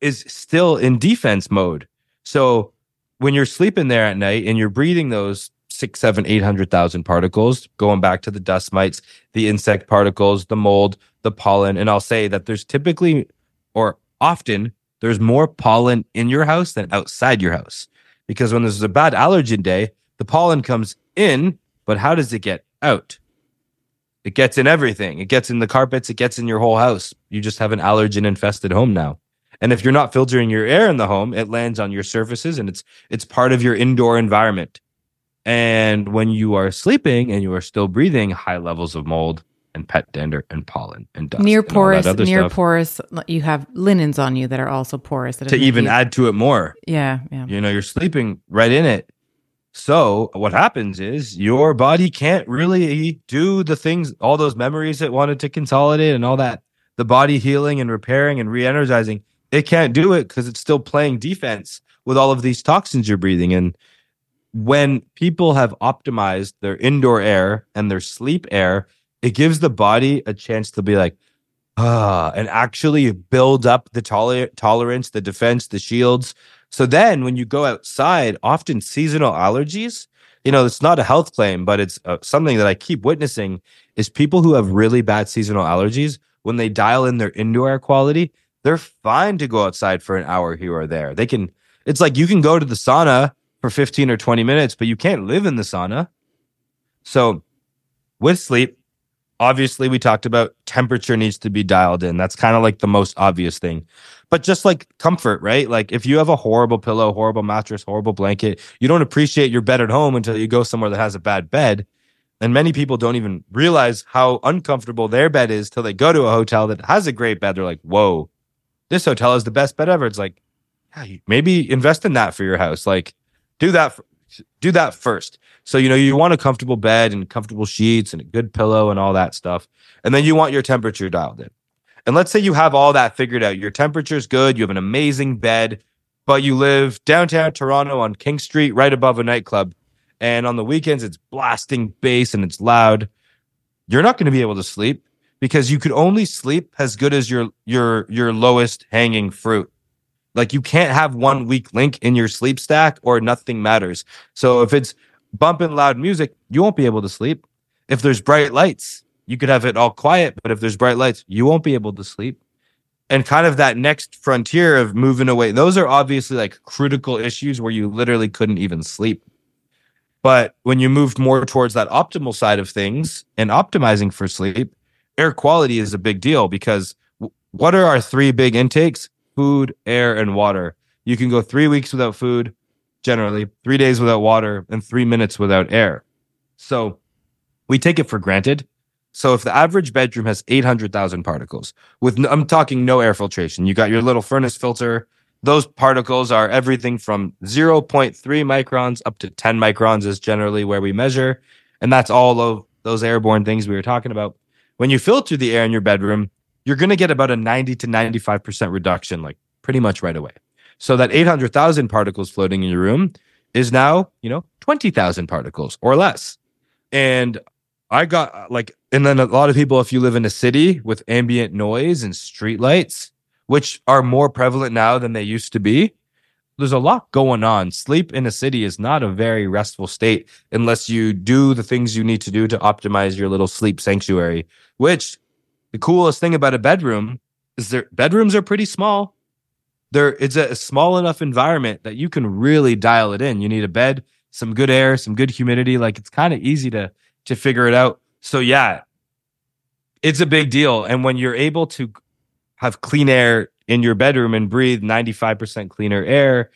is still in defense mode so when you're sleeping there at night and you're breathing those six, seven, eight hundred thousand particles, going back to the dust mites, the insect particles, the mold, the pollen, and I'll say that there's typically or often there's more pollen in your house than outside your house. Because when there's a bad allergen day, the pollen comes in, but how does it get out? It gets in everything. It gets in the carpets, it gets in your whole house. You just have an allergen infested home now. And if you're not filtering your air in the home, it lands on your surfaces and it's it's part of your indoor environment. And when you are sleeping and you are still breathing high levels of mold and pet dander and pollen and dust, near and all that porous, near stuff, porous. You have linens on you that are also porous. That to even you- add to it more, yeah, yeah. you know, you're sleeping right in it. So what happens is your body can't really do the things, all those memories it wanted to consolidate and all that, the body healing and repairing and re-energizing. It can't do it because it's still playing defense with all of these toxins you're breathing. And when people have optimized their indoor air and their sleep air, it gives the body a chance to be like, ah, and actually build up the toler- tolerance, the defense, the shields. So then when you go outside, often seasonal allergies, you know, it's not a health claim, but it's uh, something that I keep witnessing is people who have really bad seasonal allergies, when they dial in their indoor air quality, they're fine to go outside for an hour here or there. They can, it's like you can go to the sauna for 15 or 20 minutes, but you can't live in the sauna. So with sleep, obviously we talked about temperature needs to be dialed in. That's kind of like the most obvious thing. But just like comfort, right? Like if you have a horrible pillow, horrible mattress, horrible blanket, you don't appreciate your bed at home until you go somewhere that has a bad bed. And many people don't even realize how uncomfortable their bed is till they go to a hotel that has a great bed. They're like, whoa, this hotel is the best bed ever. It's like, yeah, maybe invest in that for your house. Like, do that, f- do that first. So, you know, you want a comfortable bed and comfortable sheets and a good pillow and all that stuff. And then you want your temperature dialed in. And let's say you have all that figured out. Your temperature's good. You have an amazing bed, but you live downtown Toronto on King Street, right above a nightclub. And on the weekends, it's blasting bass and it's loud. You're not going to be able to sleep because you could only sleep as good as your your your lowest hanging fruit. Like you can't have one weak link in your sleep stack or nothing matters. So if it's bumping loud music, you won't be able to sleep. If there's bright lights, you could have it all quiet, but if there's bright lights, you won't be able to sleep. And kind of that next frontier of moving away, those are obviously like critical issues where you literally couldn't even sleep. But when you moved more towards that optimal side of things and optimizing for sleep, air quality is a big deal because what are our three big intakes? Food, air, and water. You can go three weeks without food, generally, three days without water, and three minutes without air. So we take it for granted. So if the average bedroom has 800,000 particles, with I'm talking no air filtration, you got your little furnace filter. Those particles are everything from 0.3 microns up to 10 microns is generally where we measure. And that's all of those airborne things we were talking about. When you filter the air in your bedroom, you're going to get about a 90 to 95% reduction, like pretty much right away. So that 800,000 particles floating in your room is now, you know, 20,000 particles or less. And I got like, and then a lot of people, if you live in a city with ambient noise and street lights, which are more prevalent now than they used to be, there's a lot going on. Sleep in a city is not a very restful state unless you do the things you need to do to optimize your little sleep sanctuary, which the coolest thing about a bedroom is their bedrooms are pretty small. There it's a small enough environment that you can really dial it in. You need a bed, some good air, some good humidity. Like it's kind of easy to to figure it out. So yeah, it's a big deal. And when you're able to have clean air in your bedroom and breathe 95% cleaner air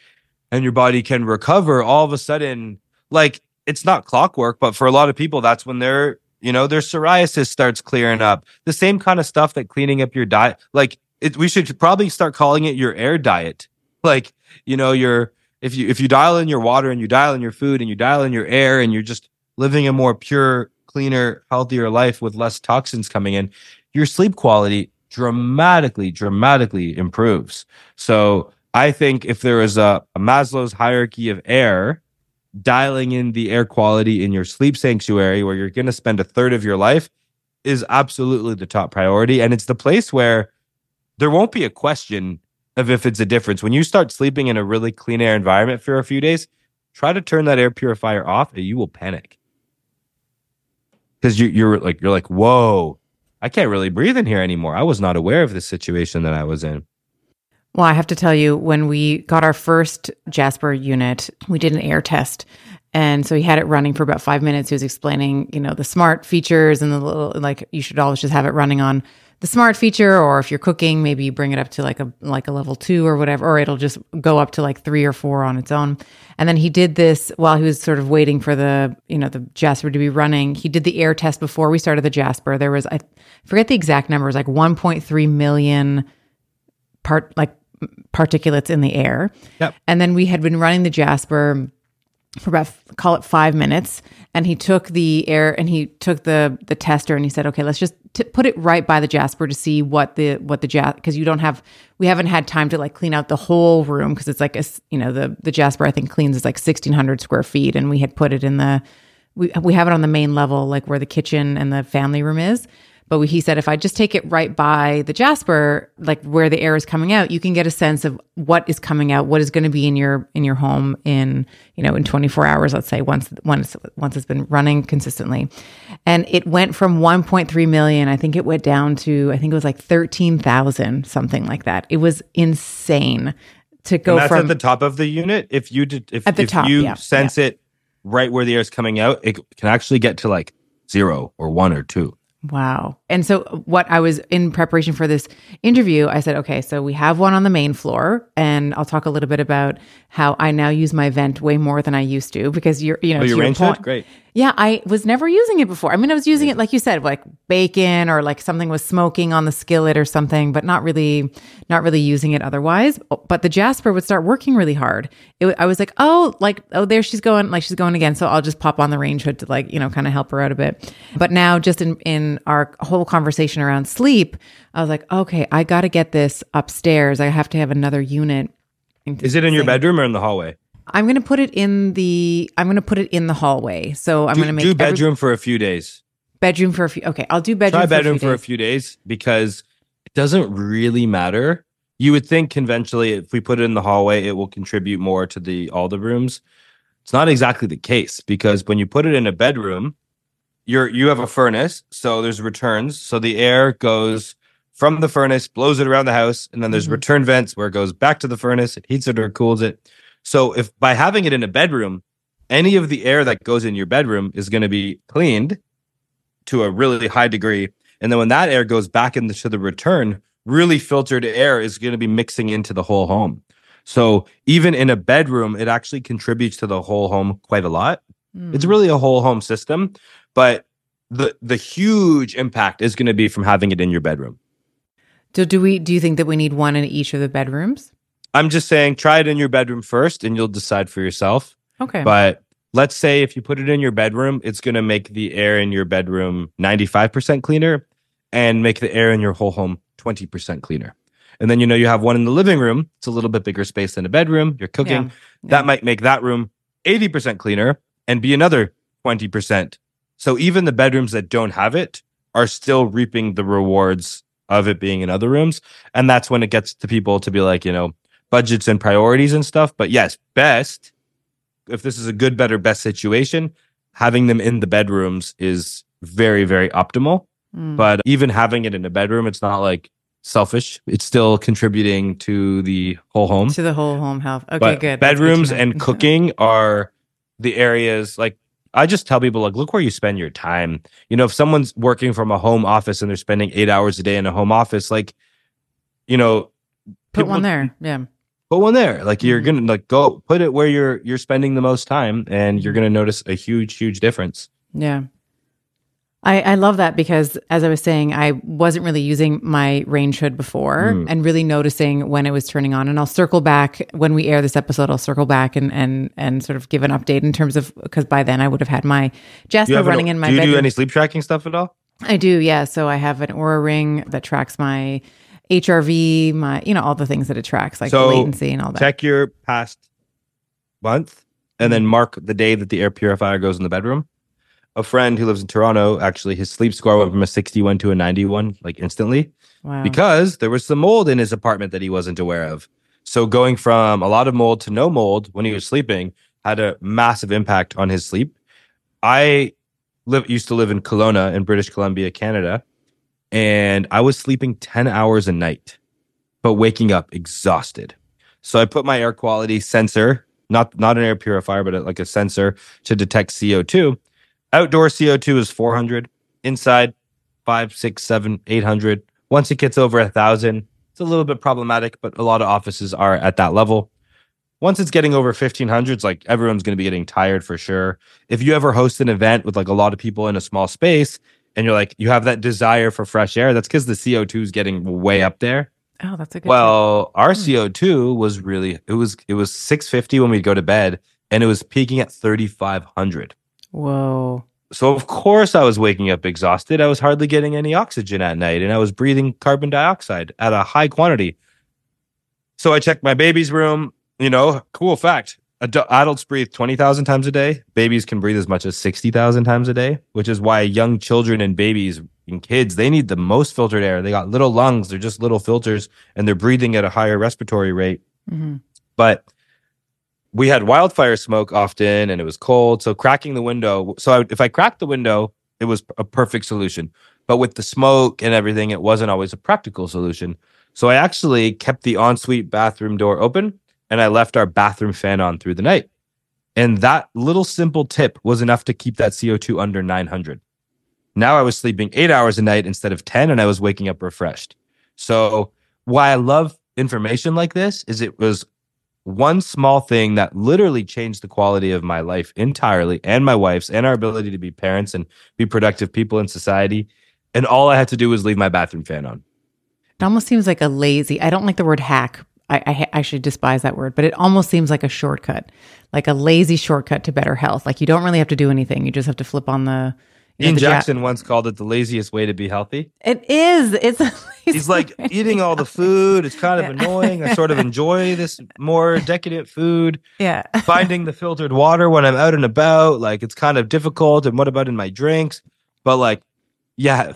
and your body can recover all of a sudden like it's not clockwork, but for a lot of people, that's when their you know their psoriasis starts clearing up. The same kind of stuff that cleaning up your diet, like it, we should probably start calling it your air diet. Like you know your if you if you dial in your water and you dial in your food and you dial in your air and you're just living a more pure, cleaner, healthier life with less toxins coming in, your sleep quality dramatically, dramatically improves. So I think if there is a, a Maslow's hierarchy of air, dialing in the air quality in your sleep sanctuary where you're going to spend a third of your life is absolutely the top priority. And it's the place where there won't be a question of if it's a difference. When you start sleeping in a really clean air environment for a few days, try to turn that air purifier off and you will panic. Because you, you're like, you're like, whoa, I can't really breathe in here anymore. I was not aware of the situation that I was in. Well, I have to tell you, when we got our first Jaspr unit, we did an air test. And so he had it running for about five minutes. He was explaining, you know, the smart features and the little, like, you should always just have it running on the smart feature or if you're cooking maybe you bring it up to like a like a level 2 or whatever or it'll just go up to like 3 or 4 on its own. And then he did this while he was sort of waiting for the you know the Jaspr to be running. He did the air test before we started the Jaspr. There was i forget the exact numbers like 1.3 million part like particulates in the air. Yep. and then we had been running the Jaspr for about call it five minutes and he took the air and he took the the tester and he said okay let's just t- put it right by the Jaspr to see what the what the jas because you don't have we haven't had time to like clean out the whole room because it's like a you know the the Jaspr i think cleans is like 1600 square feet and we had put it in the we, we have it on the main level like where the kitchen and the family room is but he said if I just take it right by the Jaspr, like where the air is coming out, you can get a sense of what is coming out, what is going to be in your in your home in you know in 24 hours, let's say once once once it's been running consistently, and it went from 1.3 million, I think it went down to I think it was like 13,000 something like that. It was insane to go and that's from at the top of the unit. If you did, if, at the if top, you yeah, sense yeah. it right where the air is coming out, it can actually get to like zero or one or two. Wow. And so, what I was in preparation for this interview, I said, okay, so we have one on the main floor, and I'll talk a little bit about how I now use my vent way more than I used to because you're, you know, oh, you your point, Great. Yeah, I was never using it before. I mean, I was using it like you said, like bacon or like something was smoking on the skillet or something, but not really, not really using it otherwise. Oh, but the Jaspr would start working really hard. It, I was like, oh, like oh, there she's going, like she's going again. So I'll just pop on the range hood to like you know kind of help her out a bit. But now, just in in our whole conversation around sleep, I was like, okay, I got to get this upstairs. I have to have another unit. Is it in your bedroom or in the hallway? I'm going to put it in the I'm going to put it in the hallway. So I'm going to make do bedroom every, for a few days. Bedroom for a few. Okay, I'll do bedroom. Try for bedroom a few for days. a few days because it doesn't really matter. You would think conventionally, if we put it in the hallway, it will contribute more to the all the rooms. It's not exactly the case because when you put it in a bedroom, you're you have a furnace, so there's returns. So the air goes from the furnace, blows it around the house, and then there's Mhm. return vents where it goes back to the furnace, it heats it or cools it. So if by having it in a bedroom, any of the air that goes in your bedroom is going to be cleaned to a really high degree. And then when that air goes back into the return, really filtered air is going to be mixing into the whole home. So even in a bedroom, it actually contributes to the whole home quite a lot. Mm. It's really a whole home system, but the the huge impact is going to be from having it in your bedroom. So do we? Do you think that we need one in each of the bedrooms? I'm just saying try it in your bedroom first and you'll decide for yourself. Okay. But let's say if you put it in your bedroom, it's going to make the air in your bedroom 95% cleaner and make the air in your whole home 20% cleaner. And then you know you have one in the living room. It's a little bit bigger space than a bedroom. You're cooking. Yeah, yeah. That might make that room 80% cleaner and be another 20%. So even the bedrooms that don't have it are still reaping the rewards of it being in other rooms. And that's when it gets to people to be like, you know, budgets and priorities and stuff. But yes, best if this is a good, better, best situation, having them in the bedrooms is very, very optimal. Mm. But even having it in a bedroom, it's not like selfish. It's still contributing to the whole home. to the whole home health. Okay, but good. That's good bedrooms and [laughs] cooking are the areas like I just tell people like look where you spend your time. You know, if someone's working from a home office and they're spending 8 hours a day in a home office like you know Put people- one there. Yeah. Put one there. Like you're Mhm. gonna like go put it where you're you're spending the most time, and you're gonna notice a huge, huge difference. Yeah. I, I love that because as I was saying, I wasn't really using my range hood before Mm. and really noticing when it was turning on. And I'll circle back when we air this episode, I'll circle back and and and sort of give an update in terms of because by then I would have had my Jaspr have an- running in my do you bedroom. do any sleep tracking stuff at all? I do, yeah. So I have an Oura ring that tracks my HRV, my you know all the things that it tracks, like So, latency and all that. Check your past month, and then mm-hmm. mark the day that the air purifier goes in the bedroom. A friend who lives in Toronto, actually, his sleep score went from a 61 to a 91, like instantly. wow. because there was some mold in his apartment that he wasn't aware of. So going from a lot of mold to no mold when he was sleeping had a massive impact on his sleep. I live used to live in Kelowna in British Columbia, Canada, and I was sleeping 10 hours a night, but waking up exhausted. So I put my air quality sensor, not not an air purifier, but like a sensor to detect CO2. Outdoor CO2 is 400. Inside, five, six, seven, eight hundred. Once it gets over a thousand, it's a little bit problematic, but a lot of offices are at that level. Once it's getting over 1500, it's like everyone's going to be getting tired for sure. If you ever host an event with like a lot of people in a small space and you're like, you have that desire for fresh air, that's because the CO2 is getting way up there. oh, that's a good. tip. Well, our Hmm. CO2 was really it was it was 650 when we'd go to bed and it was peaking at 3500. whoa. So of course I was waking up exhausted. I was hardly getting any oxygen at night and I was breathing carbon dioxide at a high quantity. So I checked my baby's room, you know, cool fact. Adu- Adults breathe 20,000 times a day. Babies can breathe as much as 60,000 times a day, which is why young children and babies and kids, they need the most filtered air. They got little lungs, they're just little filters and they're breathing at a higher respiratory rate. Hmm but we had wildfire smoke often and it was cold. So cracking the window so I, if i cracked the window it was a perfect solution. But with the smoke and everything it wasn't always a practical solution. So i actually kept the ensuite bathroom door open and i left our bathroom fan on through the night and that little simple tip was enough to keep that co2 under 900 now i was sleeping eight hours a night instead of 10 and i was waking up refreshed so why i love information like this is it was one small thing that literally changed the quality of my life entirely and my wife's and our ability to be parents and be productive people in society. And all I had to do was leave my bathroom fan on. It almost seems like a lazy. I don't like the word hack. I, I actually despise that word, but it almost seems like a shortcut, like a lazy shortcut to better health. Like you don't really have to do anything. You just have to flip on the. Ian Jackson once called it the laziest way to be healthy. it is. It's. He's like eating all the food. It's kind of Yeah. annoying. I sort of enjoy this more decadent food. Yeah. [laughs] finding the filtered water when I'm out and about, like it's kind of difficult. And what about in my drinks? But like, yeah,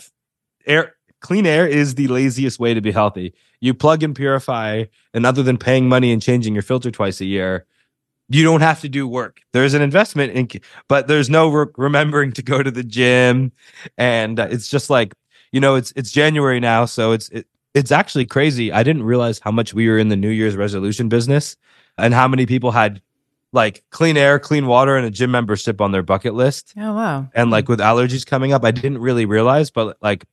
air clean air is the laziest way to be healthy. You plug and purify, and other than paying money and changing your filter twice a year, you don't have to do work. There's an investment in, but there's no re- remembering to go to the gym, and uh, it's just like you know, it's it's January now, so it's it, it's actually crazy. I didn't realize how much we were in the New Year's resolution business, and how many people had like clean air, clean water, and a gym membership on their bucket list. Oh wow. And like with allergies coming up, I didn't really realize, but like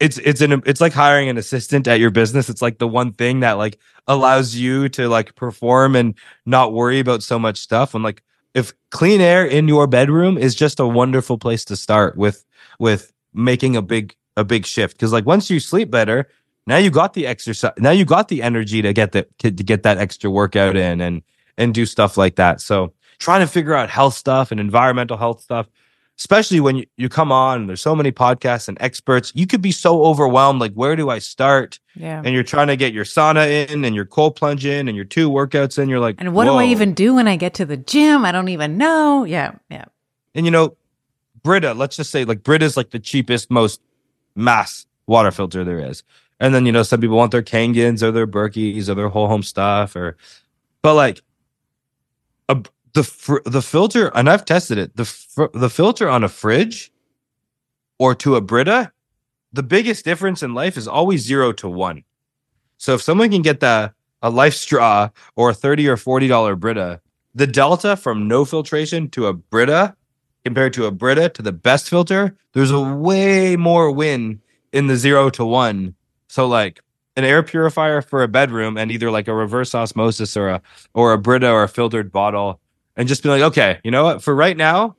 it's it's an it's like hiring an assistant at your business. It's like the one thing that like allows you to like perform and not worry about so much stuff. And like if clean air in your bedroom is just a wonderful place to start with with making a big a big shift because like once you sleep better now you got the exercise now you got the energy to get the to, to get that extra workout in and and do stuff like that so trying to figure out health stuff and environmental health stuff especially when you, you come on and there's so many podcasts and experts you could be so overwhelmed like where do i start Yeah. and you're trying to get your sauna in and your cold plunge in and your two workouts in you're like And what do I even do when I get to the gym? I don't even know. Yeah. Yeah. and you know brita let's just say like brita's like the cheapest most mass water filter there is and then you know some people want their Kangens or their berkeys or their whole home stuff or but like a, the fr- the filter and i've tested it the fr- the filter on a fridge or to a brita the biggest difference in life is always zero to one so if someone can get the a LifeStraw or a 30 or 40 dollar brita the delta from no filtration to a brita compared to a Brita to the best filter, there's a way more win in the zero to one. So like an air purifier for a bedroom and either like a reverse osmosis or a or a Brita or a filtered bottle and just be like, okay, you know what? For right now,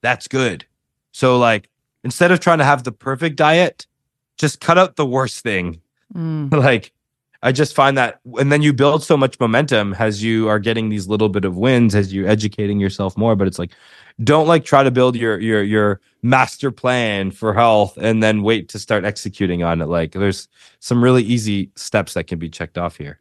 that's good. So like instead of trying to have the perfect diet, just cut out the worst thing. Mm. [laughs] like I just find that and then you build so much momentum as you are getting these little bit of wins as you're educating yourself more. But it's like don't like try to build your your your master plan for health and then wait to start executing on it like there's some really easy steps that can be checked off here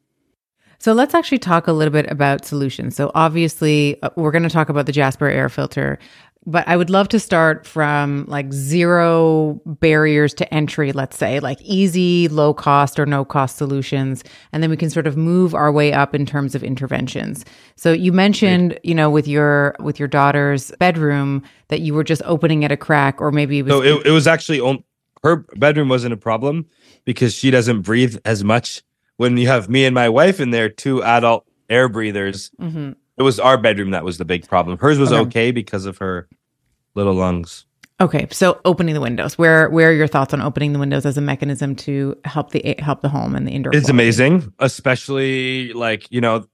so let's actually talk a little bit about solutions so obviously uh, we're going to talk about the Jaspr air filter but I would love to start from like zero barriers to entry, let's say, like easy, low cost or no cost solutions. And then we can sort of move our way up in terms of interventions. So you mentioned, right. you know, with your with your daughter's bedroom that you were just opening at a crack or maybe it was No, it, it was actually on her bedroom wasn't a problem because she doesn't breathe as much. When you have me and my wife in there, two adult air breathers, mm-hmm it was our bedroom that was the big problem. Hers was okay, okay because of her little lungs. Okay, so opening the windows. Where where are your thoughts on opening the windows as a mechanism to help the help the home and the indoor? It's quality? amazing, especially like you know,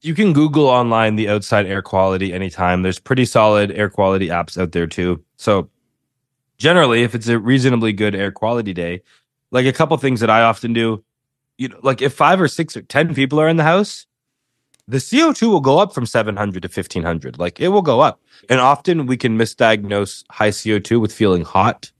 you can Google online the outside air quality anytime. There's pretty solid air quality apps out there too. So generally, if it's a reasonably good air quality day, like a couple things that I often do, you know, like if five or six or ten people are in the house, the CO2 will go up from 700 to 1500. Like it will go up. And often we can misdiagnose high CO2 with feeling hot.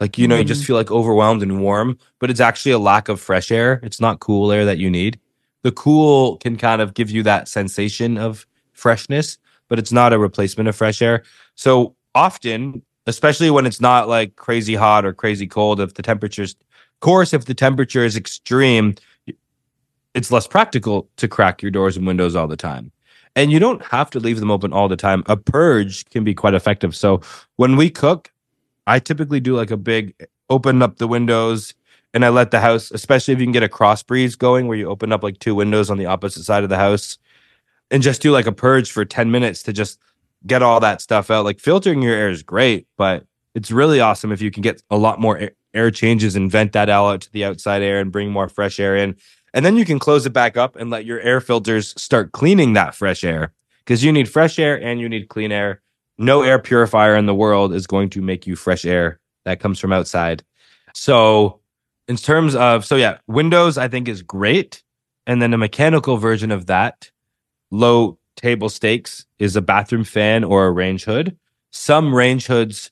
Like, you know, mm you just mm. feel like overwhelmed and warm, but it's actually a lack of fresh air. It's not cool air that you need. The cool can kind of give you that sensation of freshness, but it's not a replacement of fresh air. So often, especially when it's not like crazy hot or crazy cold, if the temperature's, course, if the temperature is extreme, it's less practical to crack your doors and windows all the time. And you don't have to leave them open all the time. A purge can be quite effective. So when we cook, I typically do like a big open up the windows and I let the house, especially if you can get a cross breeze going where you open up like two windows on the opposite side of the house and just do like a purge for 10 minutes to just get all that stuff out. Like filtering your air is great, but it's really awesome if you can get a lot more air changes and vent that out to the outside air and bring more fresh air in. And then you can close it back up and let your air filters start cleaning that fresh air because you need fresh air and you need clean air. No air purifier in the world is going to make you fresh air that comes from outside. So, in terms of, so yeah, Windows I think is great. And then a mechanical version of that, low table stakes, is a bathroom fan or a range hood. Some range hoods,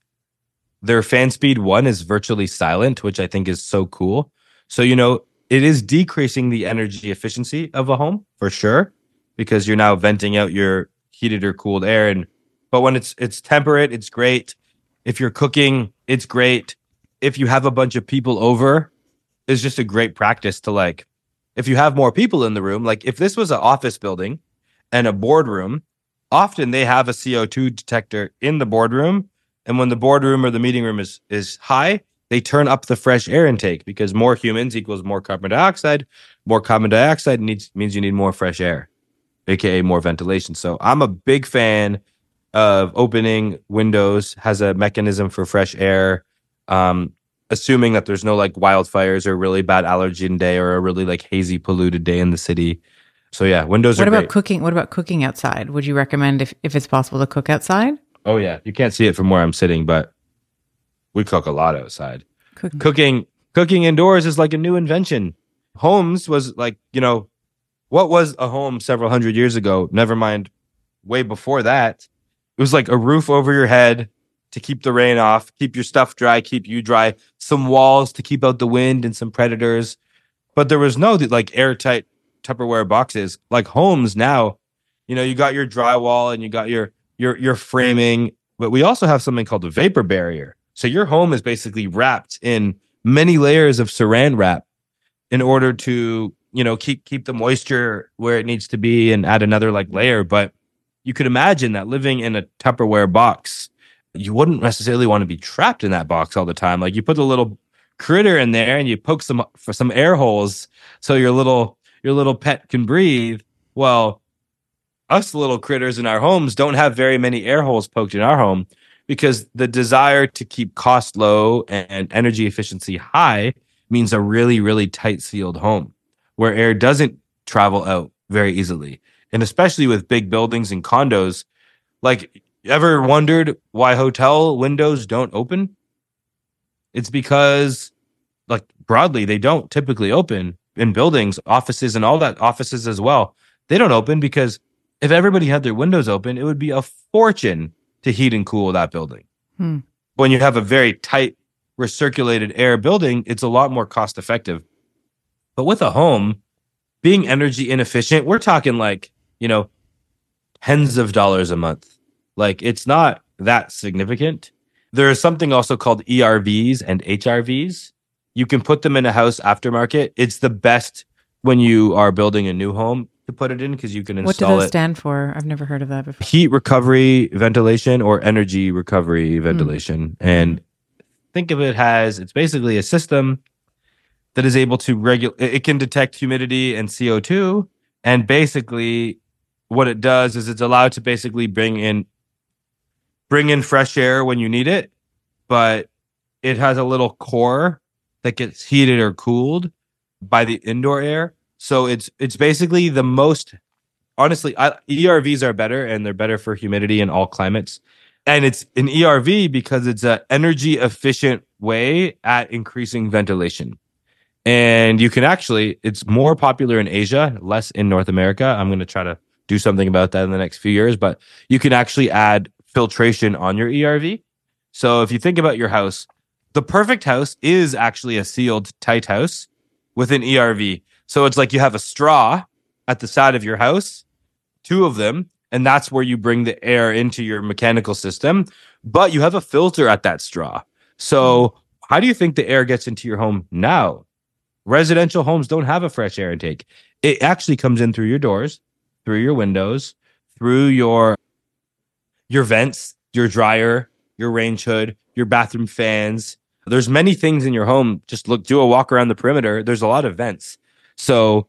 their fan speed one is virtually silent, which I think is so cool. So, you know, it is decreasing the energy efficiency of a home for sure because you're now venting out your heated or cooled air. And but when it's it's temperate it's great. If you're cooking it's great. If you have a bunch of people over it's just a great practice to like if you have more people in the room like if this was an office building and a boardroom often they have a co2 detector in the boardroom and when the boardroom or the meeting room is is high they turn up the fresh air intake because more humans equals more carbon dioxide. More carbon dioxide needs means you need more fresh air, aka more ventilation. So I'm a big fan of opening windows has a mechanism for fresh air. Um, assuming that there's no like wildfires or really bad allergen day or a really like hazy polluted day in the city. So yeah, windows what about great. cooking? What about cooking outside? Would you recommend if, if it's possible to cook outside? Oh yeah. You can't see it from where I'm sitting, but we cook a lot outside. Cooking. cooking cooking indoors is like a new invention. Homes was like, you know, what was a home several hundred years ago? Never mind way before that. It was like a roof over your head to keep the rain off, keep your stuff dry, keep you dry, some walls to keep out the wind and some predators. But there was no like airtight Tupperware boxes. Like homes now, you know, you got your drywall and you got your your your framing, but we also have something called a vapor barrier. So your home is basically wrapped in many layers of saran wrap in order to, you know, keep keep the moisture where it needs to be and add another like layer. But you could imagine that living in a Tupperware box, you wouldn't necessarily want to be trapped in that box all the time. Like you put a little critter in there and you poke some for some air holes so your little your little pet can breathe. Well, us little critters in our homes don't have very many air holes poked in our home because the desire to keep cost low and energy efficiency high means a really, really tight sealed home where air doesn't travel out very easily. And especially with big buildings and condos, like ever wondered why hotel windows don't open? It's because like broadly, they don't typically open in buildings, offices and all that offices as well. They don't open because if everybody had their windows open, it would be a fortune to heat and cool that building. Hmm. When you have a very tight recirculated air building, it's a lot more cost effective. But with a home, being energy inefficient, we're talking like, you know, tens of dollars a month. Like it's not that significant. There is something also called ERVs and HRVs. You can put them in a house aftermarket. It's the best when you are building a new home to put it in because you can install What do those it. stand for? I've never heard of that before. Heat recovery ventilation or energy recovery hmm. ventilation. And think of it as it's basically a system that is able to regulate, it can detect humidity and CO2. And basically, what it does is it's allowed to basically bring in bring in fresh air when you need it, but it has a little core that gets heated or cooled by the indoor air. So it's it's basically the most honestly I, ERVs are better and they're better for humidity in all climates. And it's an ERV because it's an energy efficient way at increasing ventilation. And you can actually it's more popular in Asia, less in North America. I'm going to try to do something about that in the next few years, but you can actually add filtration on your ERV. So if you think about your house, the perfect house is actually a sealed tight house with an ERV. So it's like you have a straw at the side of your house, two of them, and that's where you bring the air into your mechanical system, but you have a filter at that straw. So how do you think the air gets into your home now? Residential homes don't have a fresh air intake. It actually comes in through your doors, through your windows, through your your vents, your dryer, your range hood, your bathroom fans. There's many things in your home. Just look, do a walk around the perimeter. There's a lot of vents. So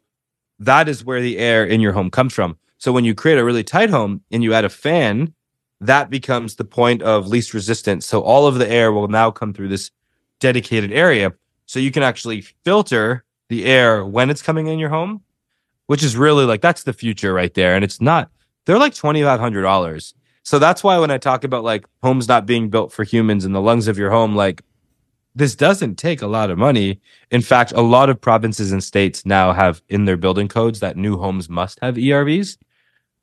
that is where the air in your home comes from. So when you create a really tight home and you add a fan, that becomes the point of least resistance. So all of the air will now come through this dedicated area. So you can actually filter the air when it's coming in your home, which is really like that's the future right there. And it's not, they're like $2,500. So that's why when I talk about like homes not being built for humans and the lungs of your home, like this doesn't take a lot of money. In fact, a lot of provinces and states now have in their building codes that new homes must have ERVs.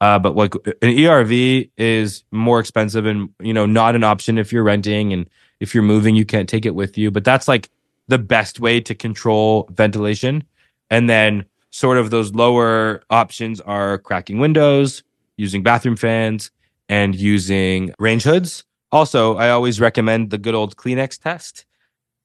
Uh, but like an ERV is more expensive and you know not an option if you're renting and if you're moving you can't take it with you. But that's like the best way to control ventilation. And then sort of those lower options are cracking windows, using bathroom fans, and using range hoods. Also, I always recommend the good old Kleenex test.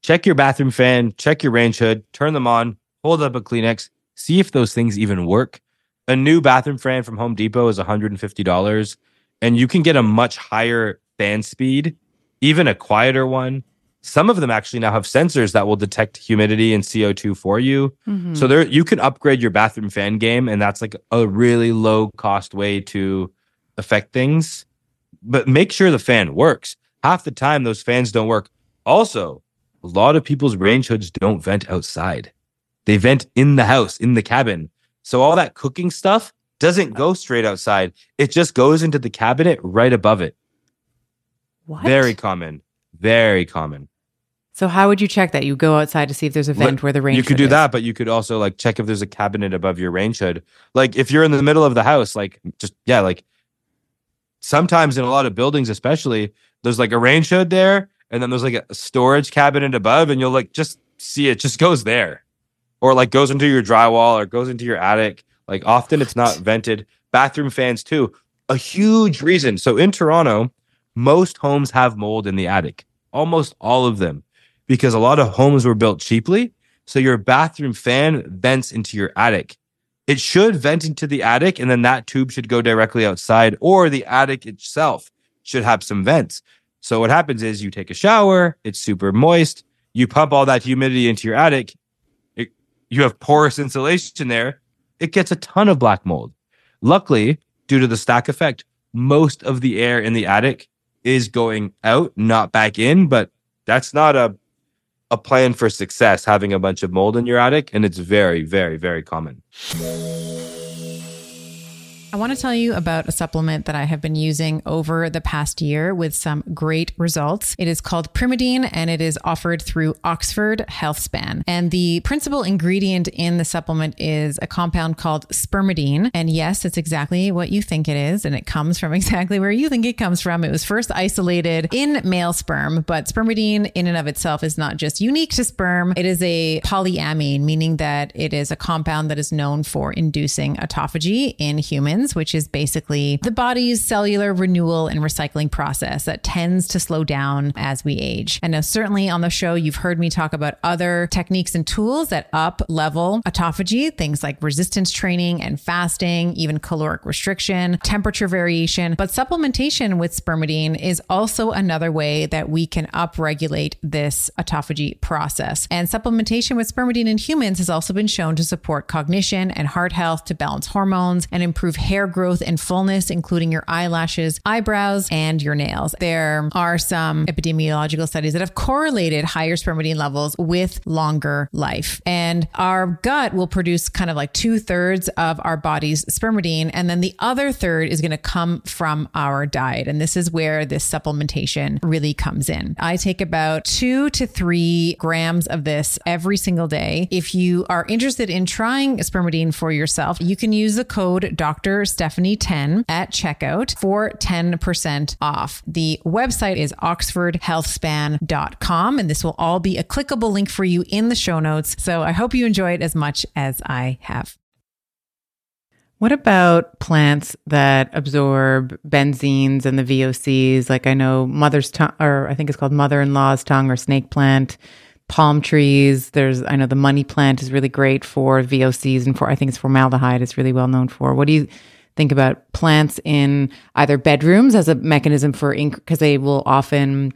Check your bathroom fan, check your range hood, turn them on, hold up a Kleenex, see if those things even work. A new bathroom fan from Home Depot is $150, and you can get a much higher fan speed, even a quieter one. Some of them actually now have sensors that will detect humidity and CO2 for you. Mhm. So there you can upgrade your bathroom fan game, and that's like a really low cost way to affect things. But make sure the fan works. Half the time those fans don't work. Also, a lot of people's range hoods don't vent outside. They vent in the house, in the cabin. So all that cooking stuff doesn't go straight outside. It just goes into the cabinet right above it. what? Very common. Very common. So how would you check that? You go outside to see if there's a vent where the range. you could do is. that, but you could also like check if there's a cabinet above your range hood. Like if you're in the middle of the house, like just yeah, like sometimes in a lot of buildings, especially, there's like a range hood there, and then there's like a storage cabinet above, and you'll like just see it just goes there. Or like goes into your drywall or goes into your attic. Like often it's not vented. Bathroom fans too. A huge reason. So in Toronto, most homes have mold in the attic. Almost all of them because a lot of homes were built cheaply. So your bathroom fan vents into your attic. It should vent into the attic, and then that tube should go directly outside, or the attic itself should have some vents. So what happens is you take a shower, it's super moist, you pump all that humidity into your attic, it, you have porous insulation there, it gets a ton of black mold. Luckily, due to the stack effect, most of the air in the attic is going out, not back in, but that's not a a plan for success having a bunch of mold in your attic, and it's very, very, very common. I want to tell you about a supplement that I have been using over the past year with some great results. It is called Primeadine and it is offered through Oxford Healthspan. And the principal ingredient in the supplement is a compound called spermidine. And yes, it's exactly what you think it is. And it comes from [laughs] exactly where you think it comes from. It was first isolated in male sperm, but spermidine in and of itself is not just unique to sperm. It is a polyamine, meaning that it is a compound that is known for inducing autophagy in humans which is basically the body's cellular renewal and recycling process that tends to slow down as we age. And now, certainly on the show, you've heard me talk about other techniques and tools that up level autophagy, things like resistance training and fasting, even caloric restriction, temperature variation. But supplementation with spermidine is also another way that we can upregulate this autophagy process. And supplementation with spermidine in humans has also been shown to support cognition and heart health, to balance hormones and improve hair hair growth and fullness, including your eyelashes, eyebrows, and your nails. There are some epidemiological studies that have correlated higher spermidine levels with longer life. And our gut will produce kind of like two thirds of our body's spermidine. And then the other third is going to come from our diet. And this is where this supplementation really comes in. I take about two to three grams of this every single day. If you are interested in trying spermidine for yourself, you can use the code Dr. Stephanie 10 at checkout for 10% off. The website is oxfordhealthspan.com, and this will all be a clickable link for you in the show notes. So I hope you enjoy it as much as I have. What about plants that absorb benzenes and the VOCs? Like I know mother's tongue, or I think it's called mother in law's tongue or snake plant palm trees. There's, I know the money plant is really great for VOCs and for, I think it's formaldehyde, it's really well known for. What do you think about plants in either bedrooms as a mechanism for, ink because they will often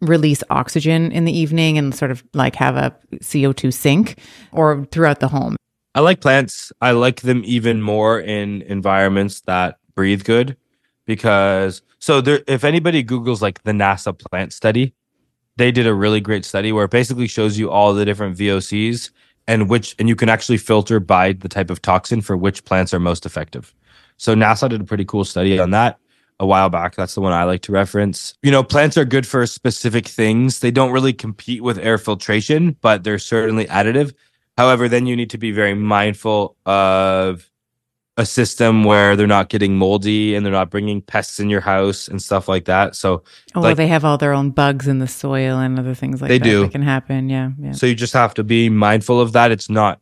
release oxygen in the evening and sort of like have a CO2 sink or throughout the home? I like plants. I like them even more in environments that breathe good because so there if anybody googles like the NASA plant study, they did a really great study where it basically shows you all the different VOCs and which and you can actually filter by the type of toxin for which plants are most effective. So NASA did a pretty cool study on that a while back. That's the one I like to reference. You know, plants are good for specific things. They don't really compete with air filtration, but they're certainly additive. However, then you need to be very mindful of a system where they're not getting moldy and they're not bringing pests in your house and stuff like that. So, oh, like, they have all their own bugs in the soil and other things like they that. do. That can happen. Yeah, yeah. So you just have to be mindful of that. It's not,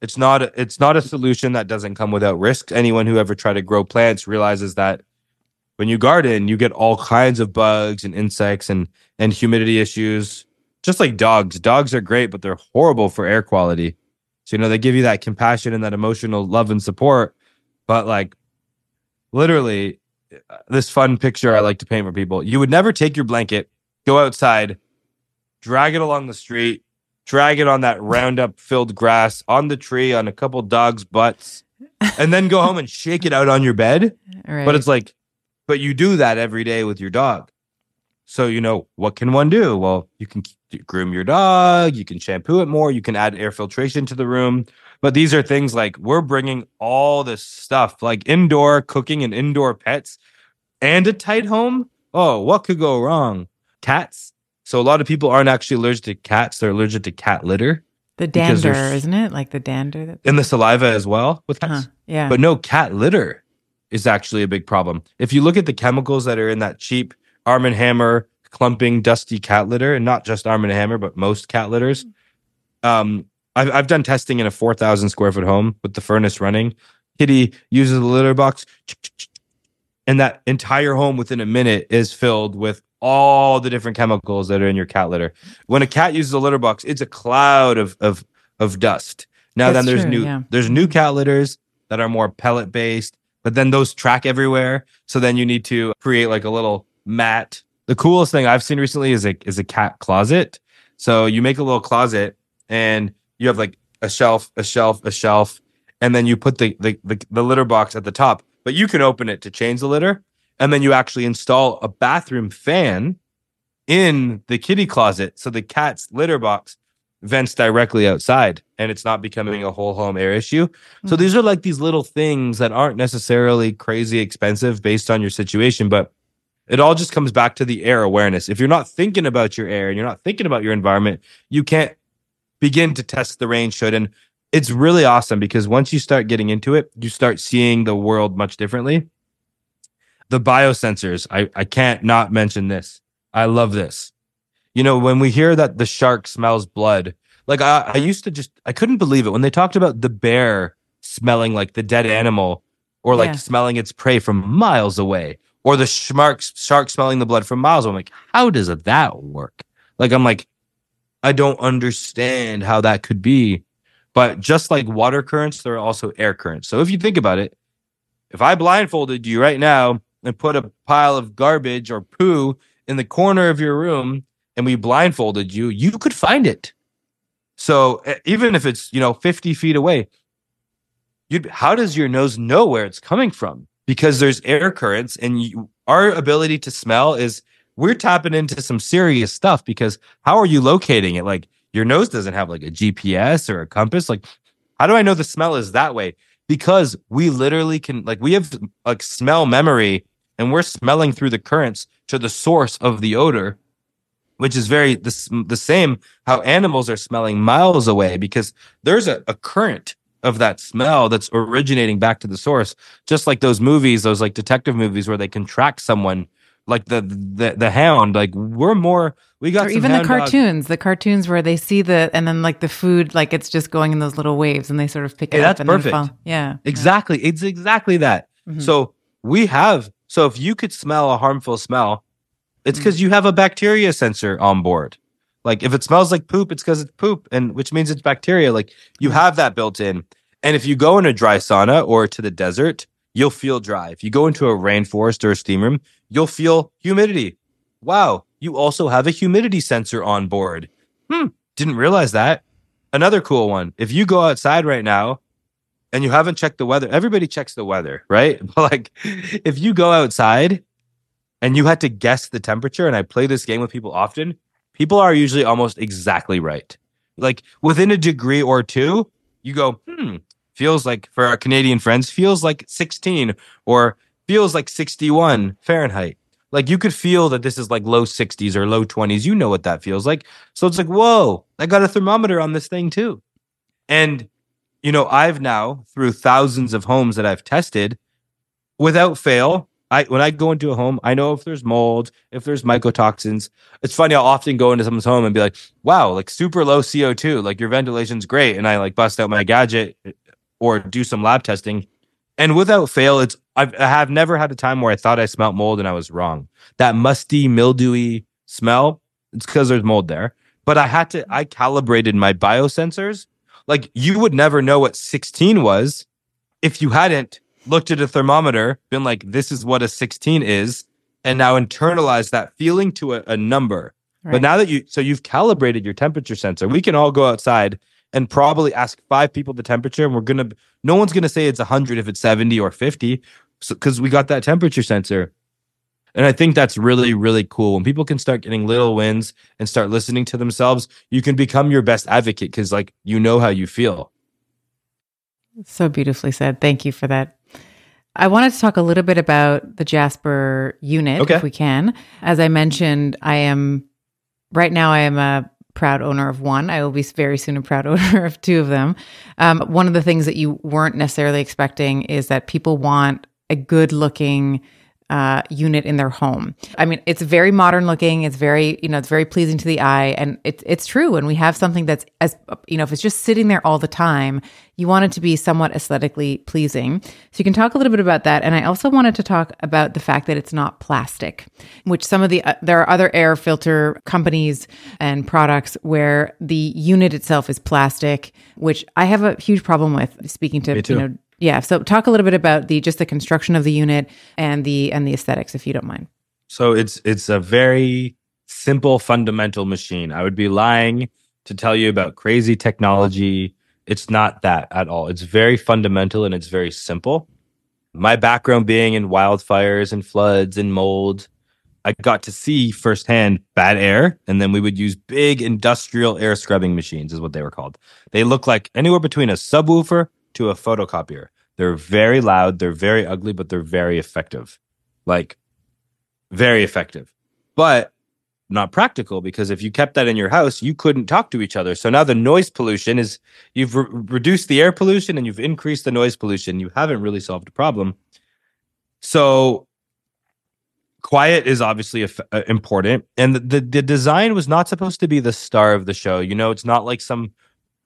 it's not, it's not a solution that doesn't come without risk. Anyone who ever tried to grow plants realizes that when you garden, you get all kinds of bugs and insects and and humidity issues. Just like dogs, dogs are great, but they're horrible for air quality. So, you know, they give you that compassion and that emotional love and support. But like literally, uh, this fun picture I like to paint for people you would never take your blanket, go outside, drag it along the street, drag it on that Roundup filled grass, on the tree, on a couple dogs' butts, and then go home and [laughs] shake it out on your bed. Right. But it's like, but you do that every day with your dog. So, you know, what can one do? Well, you can groom your dog, you can shampoo it more, you can add air filtration to the room. But these are things like we're bringing all this stuff, like indoor cooking and indoor pets and a tight home. Oh, what could go wrong? Cats. So, a lot of people aren't actually allergic to cats, they're allergic to cat litter. The dander, isn't it? Like the dander. That- in the saliva as well with cats. Uh-huh. Yeah. But no, cat litter is actually a big problem. If you look at the chemicals that are in that cheap Arm and Hammer clumping dusty cat litter, and not just Arm and Hammer, but most cat litters. Um, I've I've done testing in a four thousand square foot home with the furnace running. Kitty uses the litter box, and that entire home within a minute is filled with all the different chemicals that are in your cat litter. When a cat uses a litter box, it's a cloud of of of dust. Now That's then there's true, new yeah. there's new cat litters that are more pellet based, but then those track everywhere. So then you need to create like a little mat. The coolest thing I've seen recently is a is a cat closet. So you make a little closet and you have like a shelf, a shelf, a shelf, and then you put the the, the, the litter box at the top. But you can open it to change the litter, and then you actually install a bathroom fan in the kitty closet. So the cat's litter box vents directly outside and it's not becoming a whole home air issue. Mm-hmm. So these are like these little things that aren't necessarily crazy expensive based on your situation, but it all just comes back to the air awareness. If you're not thinking about your air and you're not thinking about your environment, you can't begin to test the rain should. And it's really awesome because once you start getting into it, you start seeing the world much differently. The biosensors, I, I can't not mention this. I love this. You know, when we hear that the shark smells blood, like I, I used to just, I couldn't believe it when they talked about the bear smelling like the dead animal or like yeah. smelling its prey from miles away or the shark shark smelling the blood from miles. I'm like, how does that work? Like, I'm like, I don't understand how that could be. But just like water currents, there are also air currents. So if you think about it, if I blindfolded you right now and put a pile of garbage or poo in the corner of your room and we blindfolded you, you could find it. So even if it's, you know, 50 feet away, you'd, how does your nose know where it's coming from? because there's air currents and you, our ability to smell is we're tapping into some serious stuff because how are you locating it? Like your nose doesn't have like a GPS or a compass. Like, how do I know the smell is that way? Because we literally can, like, we have like smell memory and we're smelling through the currents to the source of the odor, which is very the, the same how animals are smelling miles away because there's a, a current of that smell that's originating back to the source. Just like those movies those like detective movies where they can track someone like the the, the hound like we're more we got or even the cartoons the cartoons where they see the and then like the food like it's just going in those little waves and they sort of pick it hey, up that's perfect. yeah exactly yeah. it's exactly that. Mm-hmm. so we have so if you could smell a harmful smell it's because mm-hmm. you have a bacteria sensor on board like if it smells like poop, it's because it's poop, and which means it's bacteria. Like you have that built in. And if you go in a dry sauna or to the desert, you'll feel dry. If you go into a rainforest or a steam room, you'll feel humidity. Wow, you also have a humidity sensor on board. Hmm, didn't realize that. Another cool one. If you go outside right now and you haven't checked the weather, everybody checks the weather, right? [laughs] But like if you go outside and you had to guess the temperature, and I play this game with people often, people are usually almost exactly right. Like within a degree or two, you go, hmm, feels like for our Canadian friends, feels like 16 or feels like 61 Fahrenheit. Like you could feel that this is like low 60s or low 20s. You know what that feels like. So it's like, whoa, I got a thermometer on this thing too. And, you know, I've now, through thousands of homes that I've tested, without fail, I when I go into a home, I know if there's mold, if there's mycotoxins. It's funny. I'll often go into someone's home and be like, "Wow, like super low CO two, like your ventilation's great," and I like bust out my gadget eh, or do some lab testing, and without fail, it's I've, I have never had a time where I thought I smelt mold and I was wrong. That musty, mildewy smell, it's because there's mold there. But I had to, I calibrated my biosensors. Like you would never know what 16 was if you hadn't looked at a thermometer, been like, this is what a 16 is, and now internalized that feeling to a, a number. Right. But now that you, so you've calibrated your temperature sensor, we can all go outside and probably ask five people the temperature, and we're gonna, no one's gonna say it's 100 if it's 70 or 50, because so, we got that temperature sensor. And I think that's really, really cool. When people can start getting little wins and start listening to themselves, you can become your best advocate because, like, you know how you feel. So beautifully said. Thank you for that. I wanted to talk a little bit about the Jaspr unit, okay. if we can. As I mentioned, I am right now. I am a proud owner of one. I will be very soon a proud [laughs] owner of two of them. Um, one of the things that you weren't necessarily expecting is that people want a good looking uh, unit in their home. I mean, it's very modern looking. It's very, you know, it's very pleasing to the eye, and it's it's true. When we have something that's as, you know, if it's just sitting there all the time, you want it to be somewhat aesthetically pleasing. So you can talk a little bit about that. And I also wanted to talk about the fact that it's not plastic, which some of the uh, there are other air filter companies and products where the unit itself is plastic, which I have a huge problem with. Speaking to you know yeah. So talk a little bit about the just the construction of the unit and the and the aesthetics, if you don't mind. So it's it's a very simple fundamental machine. I would be lying to tell you about crazy technology. It's not that at all. It's very fundamental and it's very simple. My background being in wildfires and floods and mold, I got to see firsthand bad air. And then we would use big industrial air scrubbing machines, is what they were called. They look like anywhere between a subwoofer to a photocopier. They're very loud, they're very ugly, but they're very effective. Like, very effective. But not practical because if you kept that in your house, you couldn't talk to each other. So now the noise pollution is you've re- reduced the air pollution and you've increased the noise pollution. You haven't really solved a problem. So quiet is obviously uh, important and the, the, the design was not supposed to be the star of the show you know it's not like some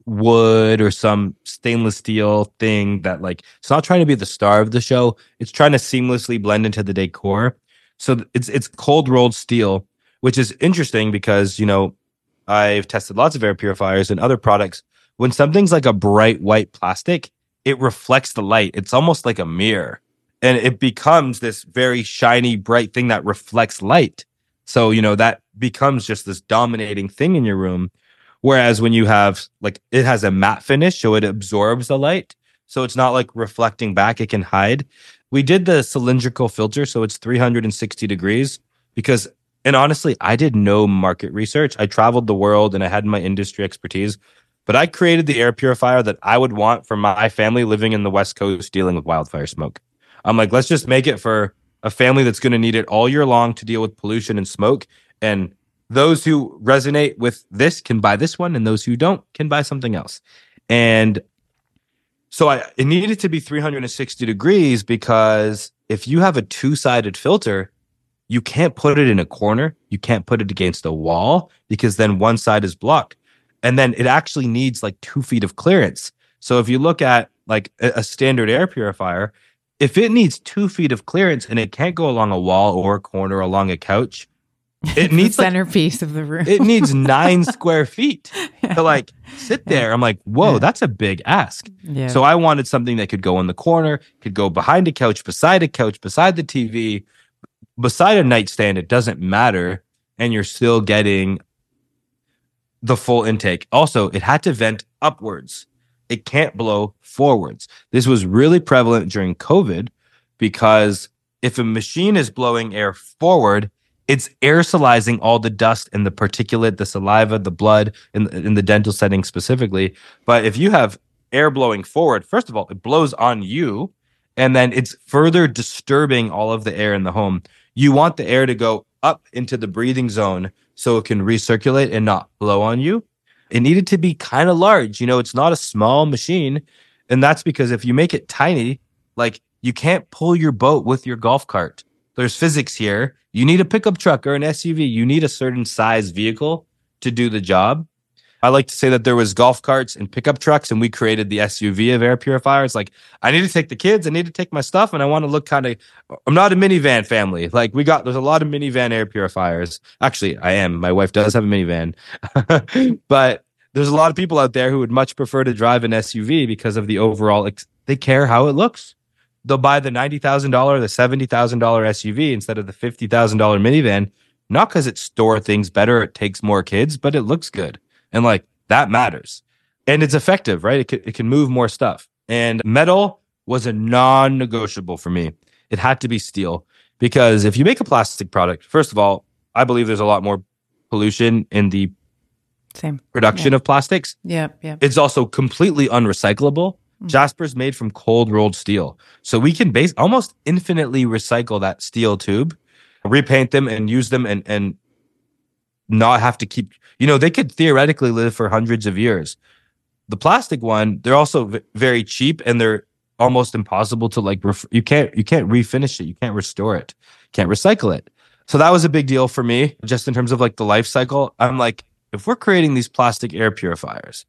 wood or some stainless steel thing that like it's not trying to be the star of the show. It's trying to seamlessly blend into the decor. So it's it's cold rolled steel which is interesting because you know i've tested lots of air purifiers and other products. When something's like a bright white plastic it reflects the light. It's almost like a mirror. And it becomes this very shiny, bright thing that reflects light. So, you know, that becomes just this dominating thing in your room. Whereas when you have like it has a matte finish, so it absorbs the light. So it's not like reflecting back, it can hide. We did the cylindrical filter, so it's 360 degrees because and honestly, I did no market research. I traveled the world and I had my industry expertise, but I created the air purifier that I would want for my family living in the West Coast dealing with wildfire smoke. I'm like, let's just make it for a family that's going to need it all year long to deal with pollution and smoke. And those who resonate with this can buy this one, and those who don't can buy something else. And so I, it needed to be 360 degrees because if you have a two sided filter, you can't put it in a corner. You can't put it against a wall because then one side is blocked. And then it actually needs like two feet of clearance. So if you look at like a, standard air purifier, if it needs two feet of clearance and it can't go along a wall or a corner along a couch, it needs centerpiece like, of the room. it needs [laughs] nine square feet yeah. to like sit there. I'm like, whoa, yeah. that's a big ask. Yeah. So I wanted something that could go in the corner, could go behind a couch, beside a couch, beside the TV, beside a nightstand. It doesn't matter. And you're still getting the full intake. Also, it had to vent upwards it can't blow forwards. This was really prevalent during COVID because if a machine is blowing air forward, it's aerosolizing all the dust and the particulate, the saliva, the blood in, in the dental setting specifically. But if you have air blowing forward, first of all, it blows on you and then it's further disturbing all of the air in the home. You want the air to go up into the breathing zone so it can recirculate and not blow on you it needed to be kind of large. You know, it's not a small machine. And that's because if you make it tiny, like you can't pull your boat with your golf cart. There's physics here. You need a pickup truck or an SUV. You need a certain size vehicle to do the job. I like to say that there was golf carts and pickup trucks, and we created the SUV of air purifiers. Like, I need to take the kids, I need to take my stuff, and I want to look kind of. I'm not a minivan family. Like, we got there's a lot of minivan air purifiers. Actually, I am. My wife does have a minivan, [laughs] but there's a lot of people out there who would much prefer to drive an SUV because of the overall. Ex- they care how it looks. They'll buy the ninety thousand dollar, the seventy thousand dollar SUV instead of the fifty thousand dollar minivan, not because it store things better, it takes more kids, but it looks good. And like that matters. And it's effective, right? It can, it can move more stuff. And metal was a non negotiable for me. It had to be steel because if you make a plastic product, first of all, I believe there's a lot more pollution in the same production yeah. of plastics. Yeah, yeah. It's also completely unrecyclable. Mm. Jaspr's made from cold rolled steel. So we can base almost infinitely recycle that steel tube, repaint them and use them and and not have to keep you know, they could theoretically live for hundreds of years. The plastic one, they're also v- very cheap and they're almost impossible to like. Ref- you can't you can't refinish it. You can't restore it. Can't recycle it. So that was a big deal for me, just in terms of like the life cycle. I'm like, if we're creating these plastic air purifiers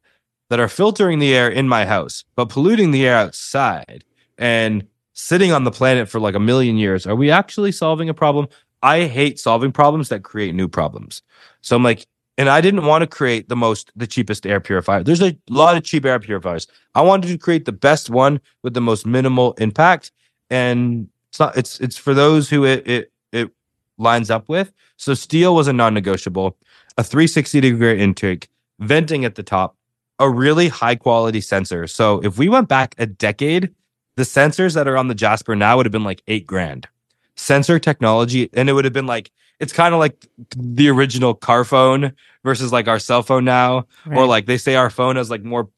that are filtering the air in my house but polluting the air outside and sitting on the planet for like a million years, are we actually solving a problem? I hate solving problems that create new problems. So I'm like, and I didn't want to create the most, the cheapest air purifier. There's a lot of cheap air purifiers. I wanted to create the best one with the most minimal impact, and it's not. It's it's for those who it it it lines up with. So steel was a non-negotiable. A 360 degree intake, venting at the top, a really high quality sensor. So if we went back a decade, the sensors that are on the Jaspr now would have been like eight grand. Sensor technology, and it would have been like it's kind of like the original car phone versus like our cell phone now, Right. or like they say our phone has like more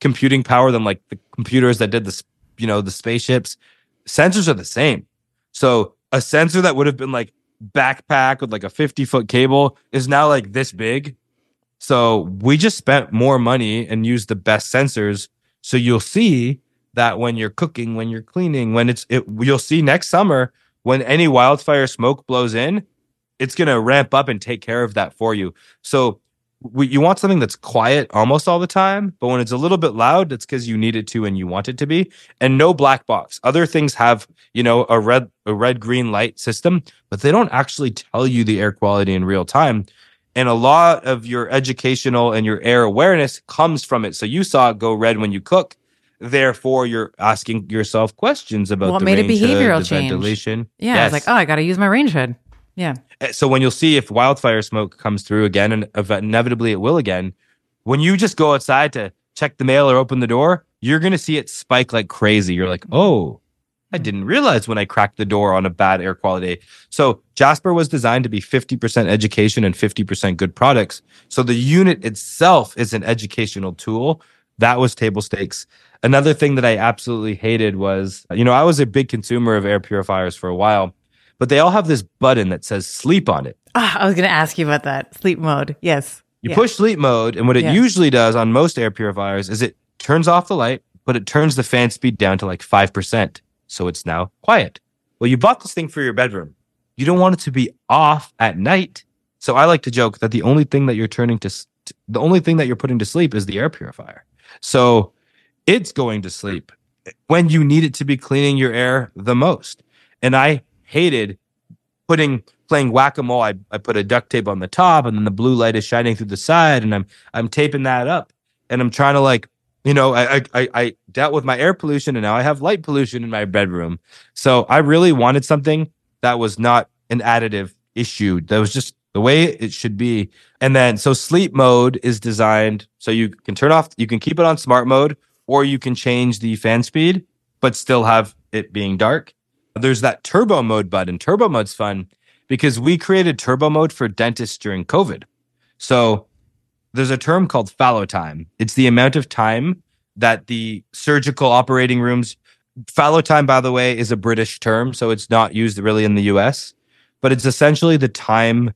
computing power than like the computers that did this, you know, the spaceships. Sensors are the same. So a sensor that would have been like backpack with like a 50 foot cable is now like this big. So we just spent more money and used the best sensors. So you'll see that when you're cooking, when you're cleaning, when it's it you'll see next summer when any wildfire smoke blows in, it's going to ramp up and take care of that for you. So we, you want something that's quiet almost all the time, but when it's a little bit loud, that's because you need it to and you want it to be. And no black box. Other things have, you know, a red a red green light system, but they don't actually tell you the air quality in real time. And a lot of your educational and your air awareness comes from it. So you saw it go red when you cook. Therefore, you're asking yourself questions about What the made a hood, behavioral the change? ventilation. Yeah. Yes. It's like, oh, I got to use my range hood. Yeah. Uh, so when you'll see if wildfire smoke comes through again, and inevitably it will again, when you just go outside to check the mail or open the door, you're gonna see it spike like crazy. You're like, oh, I didn't realize when I cracked the door on a bad air quality. So Jaspr was designed to be 50% education and 50% good products. So the unit itself is an educational tool. That was table stakes. Another thing that I absolutely hated was, you know, I was a big consumer of air purifiers for a while, but they all have this button that says sleep on it. Ah, I was going to ask you about that sleep mode. Yes. You Yeah. push sleep mode, and what it Yeah. usually does on most air purifiers is it turns off the light, but it turns the fan speed down to like 5%. So it's now quiet. Well, you bought this thing for your bedroom. You don't want it to be off at night. So I like to joke that the only thing that you're turning to, the only thing that you're putting to sleep is the air purifier. So it's going to sleep when you need it to be cleaning your air the most. And I hated putting playing whack-a-mole I, I put a duct tape on the top and then the blue light is shining through the side and i'm i'm taping that up and i'm trying to like you know I, I i dealt with my air pollution and now i have light pollution in my bedroom so i really wanted something that was not an additive issue that was just the way it should be and then so sleep mode is designed so you can turn off you can keep it on smart mode or you can change the fan speed but still have it being dark there's that turbo mode button. Turbo mode's fun because we created turbo mode for dentists during COVID. So there's a term called fallow time. It's the amount of time that the surgical operating rooms fallow time, by the way, is a British term, so it's not used really in the US, but it's essentially the time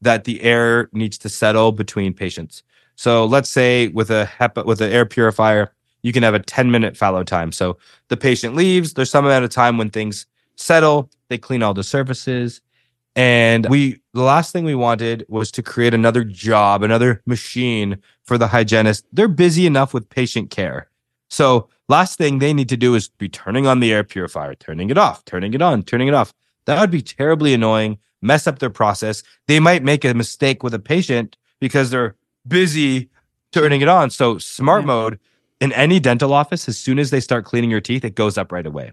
that the air needs to settle between patients. So let's say with a HEPA, with an air purifier, you can have a 10 minute fallow time. So the patient leaves, there's some amount of time when things settle, they clean all the surfaces. And we, the last thing we wanted was to create another job, another machine for the hygienist. They're busy enough with patient care. So, last thing they need to do is be turning on the air purifier, turning it off, turning it on, turning it off. That would be terribly annoying, mess up their process. They might make a mistake with a patient because they're busy turning it on. So, smart Yeah. mode in any dental office, as soon as they start cleaning your teeth, it goes up right away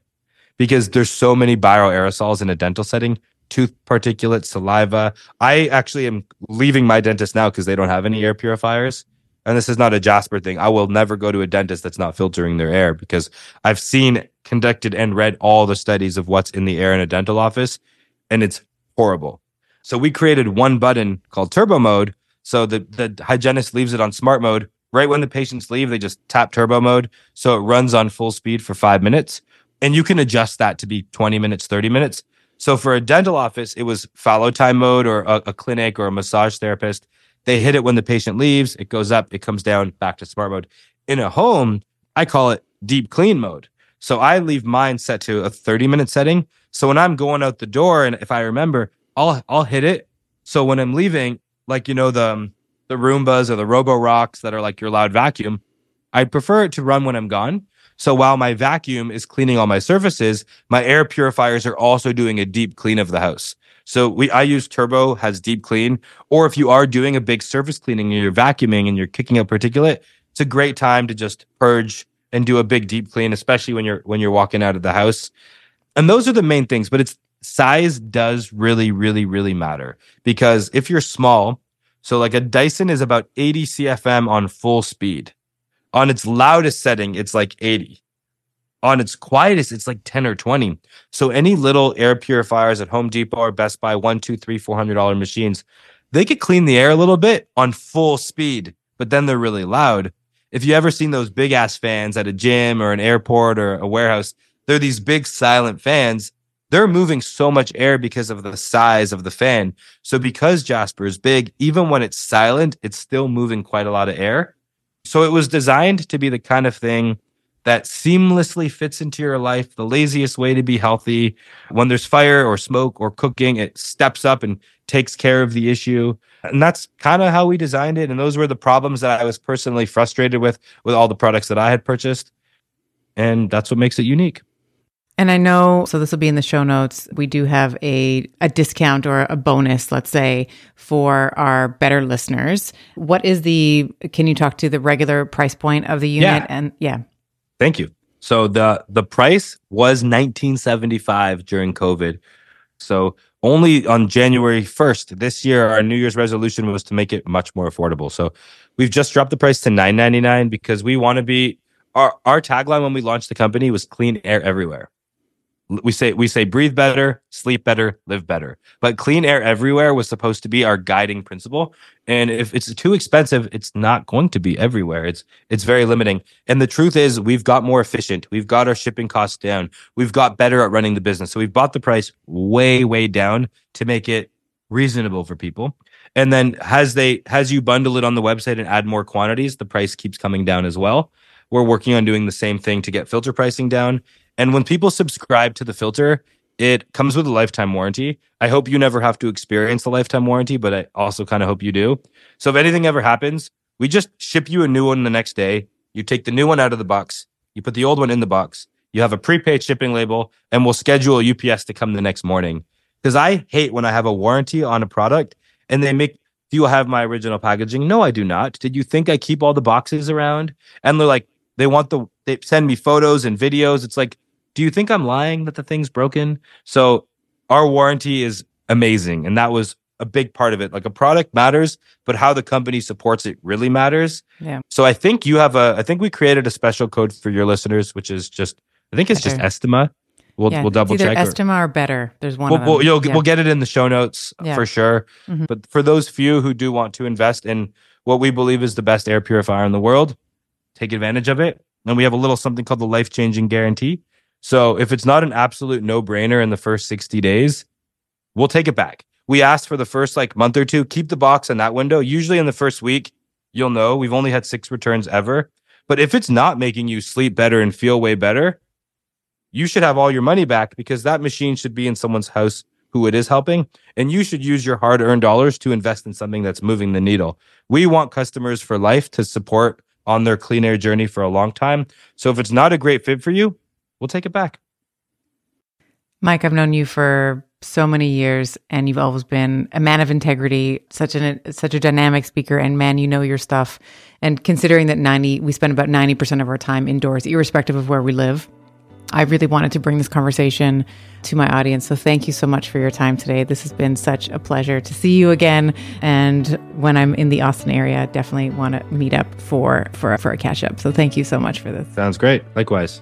because there's so many bioaerosols in a dental setting tooth particulates saliva. I actually am leaving my dentist now because they don't have any air purifiers. And this is not a Jaspr thing. I will never go to a dentist that's not filtering their air because i've seen conducted and read all the studies of what's in the air in a dental office and it's horrible. So we created one button called turbo mode. So the, the hygienist leaves it on smart mode. Right when the patients leave they just tap turbo mode. So it runs on full speed for five minutes. And you can adjust that to be 20 minutes 30 minutes so for a dental office it was fallow time mode or a, a clinic or a massage therapist. They hit it when the patient leaves it goes up it comes down back to smart mode. In a home i call it deep clean mode. So i leave mine set to a 30 minute setting. So when i'm going out the door and if i remember i'll i'll hit it. So when i'm leaving like you know the um, the roombas or the Roborocks that are like your loud vacuum i prefer it to run when i'm gone so while my vacuum is cleaning all my surfaces, my air purifiers are also doing a deep clean of the house. So we I use Turbo has deep clean, or if you are doing a big surface cleaning and you're vacuuming and you're kicking up particulate, it's a great time to just purge and do a big deep clean, especially when you're when you're walking out of the house. And those are the main things, but it's size does really really really matter because if you're small, so like a Dyson is about 80 CFM on full speed on its loudest setting, it's like 80. on its quietest, it's like 10 or 20. So any little air purifiers at Home Depot or Best Buy, one, two, three, four hundred dollar machines, they could clean the air a little bit on full speed, but then they're really loud. If you ever seen those big ass fans at a gym or an airport or a warehouse, they're these big silent fans. They're moving so much air because of the size of the fan. So because Jaspr is big, even when it's silent, it's still moving quite a lot of air. So it was designed to be the kind of thing that seamlessly fits into your life, the laziest way to be healthy. When there's fire or smoke or cooking, it steps up and takes care of the issue. And that's kind of how we designed it. And those were the problems that I was personally frustrated with, with all the products that I had purchased. And that's what makes it unique. And I know, so this will be in the show notes. We do have a, a discount or a bonus, let's say, for our better listeners. What is the, can you talk to the regular price point of the unit? Yeah. And yeah. Thank you. So the the price was 1975 during COVID. So only on January 1st this year our New Year's resolution was to make it much more affordable. So we've just dropped the price to 9.99 because we want to be our our tagline when we launched the company was clean air everywhere we say we say breathe better sleep better live better. But clean air everywhere was supposed to be our guiding principle. And if it's too expensive it's not going to be everywhere. It's it's very limiting. And the truth is we've got more efficient. We've got our shipping costs down. We've got better at running the business. So we've bought the price way way down to make it reasonable for people. And then as they as you bundle it on the website and add more quantities the price keeps coming down as well. We're working on doing the same thing to get filter pricing down and when people subscribe to the filter, it comes with a lifetime warranty. I hope you never have to experience the lifetime warranty, but I also kind of hope you do. So if anything ever happens, we just ship you a new one the next day. You take the new one out of the box, you put the old one in the box, you have a prepaid shipping label, and we'll schedule UPS to come the next morning. Because I hate when I have a warranty on a product and they make, do you have my original packaging? No, I do not. Did you think I keep all the boxes around? And they're like, they want the, they send me photos and videos. It's like, do you think I'm lying that the thing's broken? So our warranty is amazing. And that was a big part of it. Like a product matters, but how the company supports it really matters. Yeah. So I think you have a, I think we created a special code for your listeners, which is just, I think it's just Estima. We'll, yeah. we'll double check. Estima or better. There's one We'll, we'll, Yeah. we'll get it in the show notes Yeah. for sure. Mhm. But for those few who do want to invest in what we believe is the best air purifier in the world, take advantage of it. And we have a little something called the life changing guarantee. So if it's not an absolute no brainer in the first 60 days, we'll take it back. We asked for the first like month or two, keep the box in that window. Usually in the first week, you'll know we've only had six returns ever. But if it's not making you sleep better and feel way better, you should have all your money back because that machine should be in someone's house who it is helping. And you should use your hard earned dollars to invest in something that's moving the needle. We want customers for life to support on their clean air journey for a long time. So if it's not a great fit for you, we'll take it back. Mike, I've known you for so many years and you've always been a man of integrity, such an such a dynamic speaker and man, you know your stuff. And considering that 90 we spend about 90% of our time indoors irrespective of where we live. I really wanted to bring this conversation to my audience. So thank you so much for your time today. This has been such a pleasure to see you again. And when I'm in the Austin area, definitely want to meet up for for for a catch up. So thank you so much for this. Sounds great. Likewise.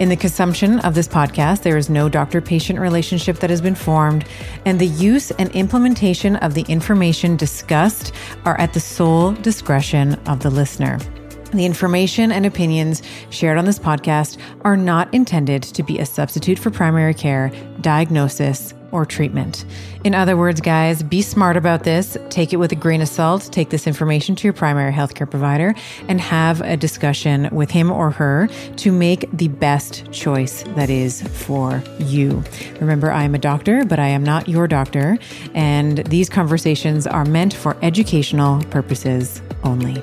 In the consumption of this podcast, there is no doctor patient relationship that has been formed, and the use and implementation of the information discussed are at the sole discretion of the listener. The information and opinions shared on this podcast are not intended to be a substitute for primary care, diagnosis, or treatment. In other words, guys, be smart about this. Take it with a grain of salt. Take this information to your primary healthcare provider and have a discussion with him or her to make the best choice that is for you. Remember, I am a doctor, but I am not your doctor. And these conversations are meant for educational purposes only.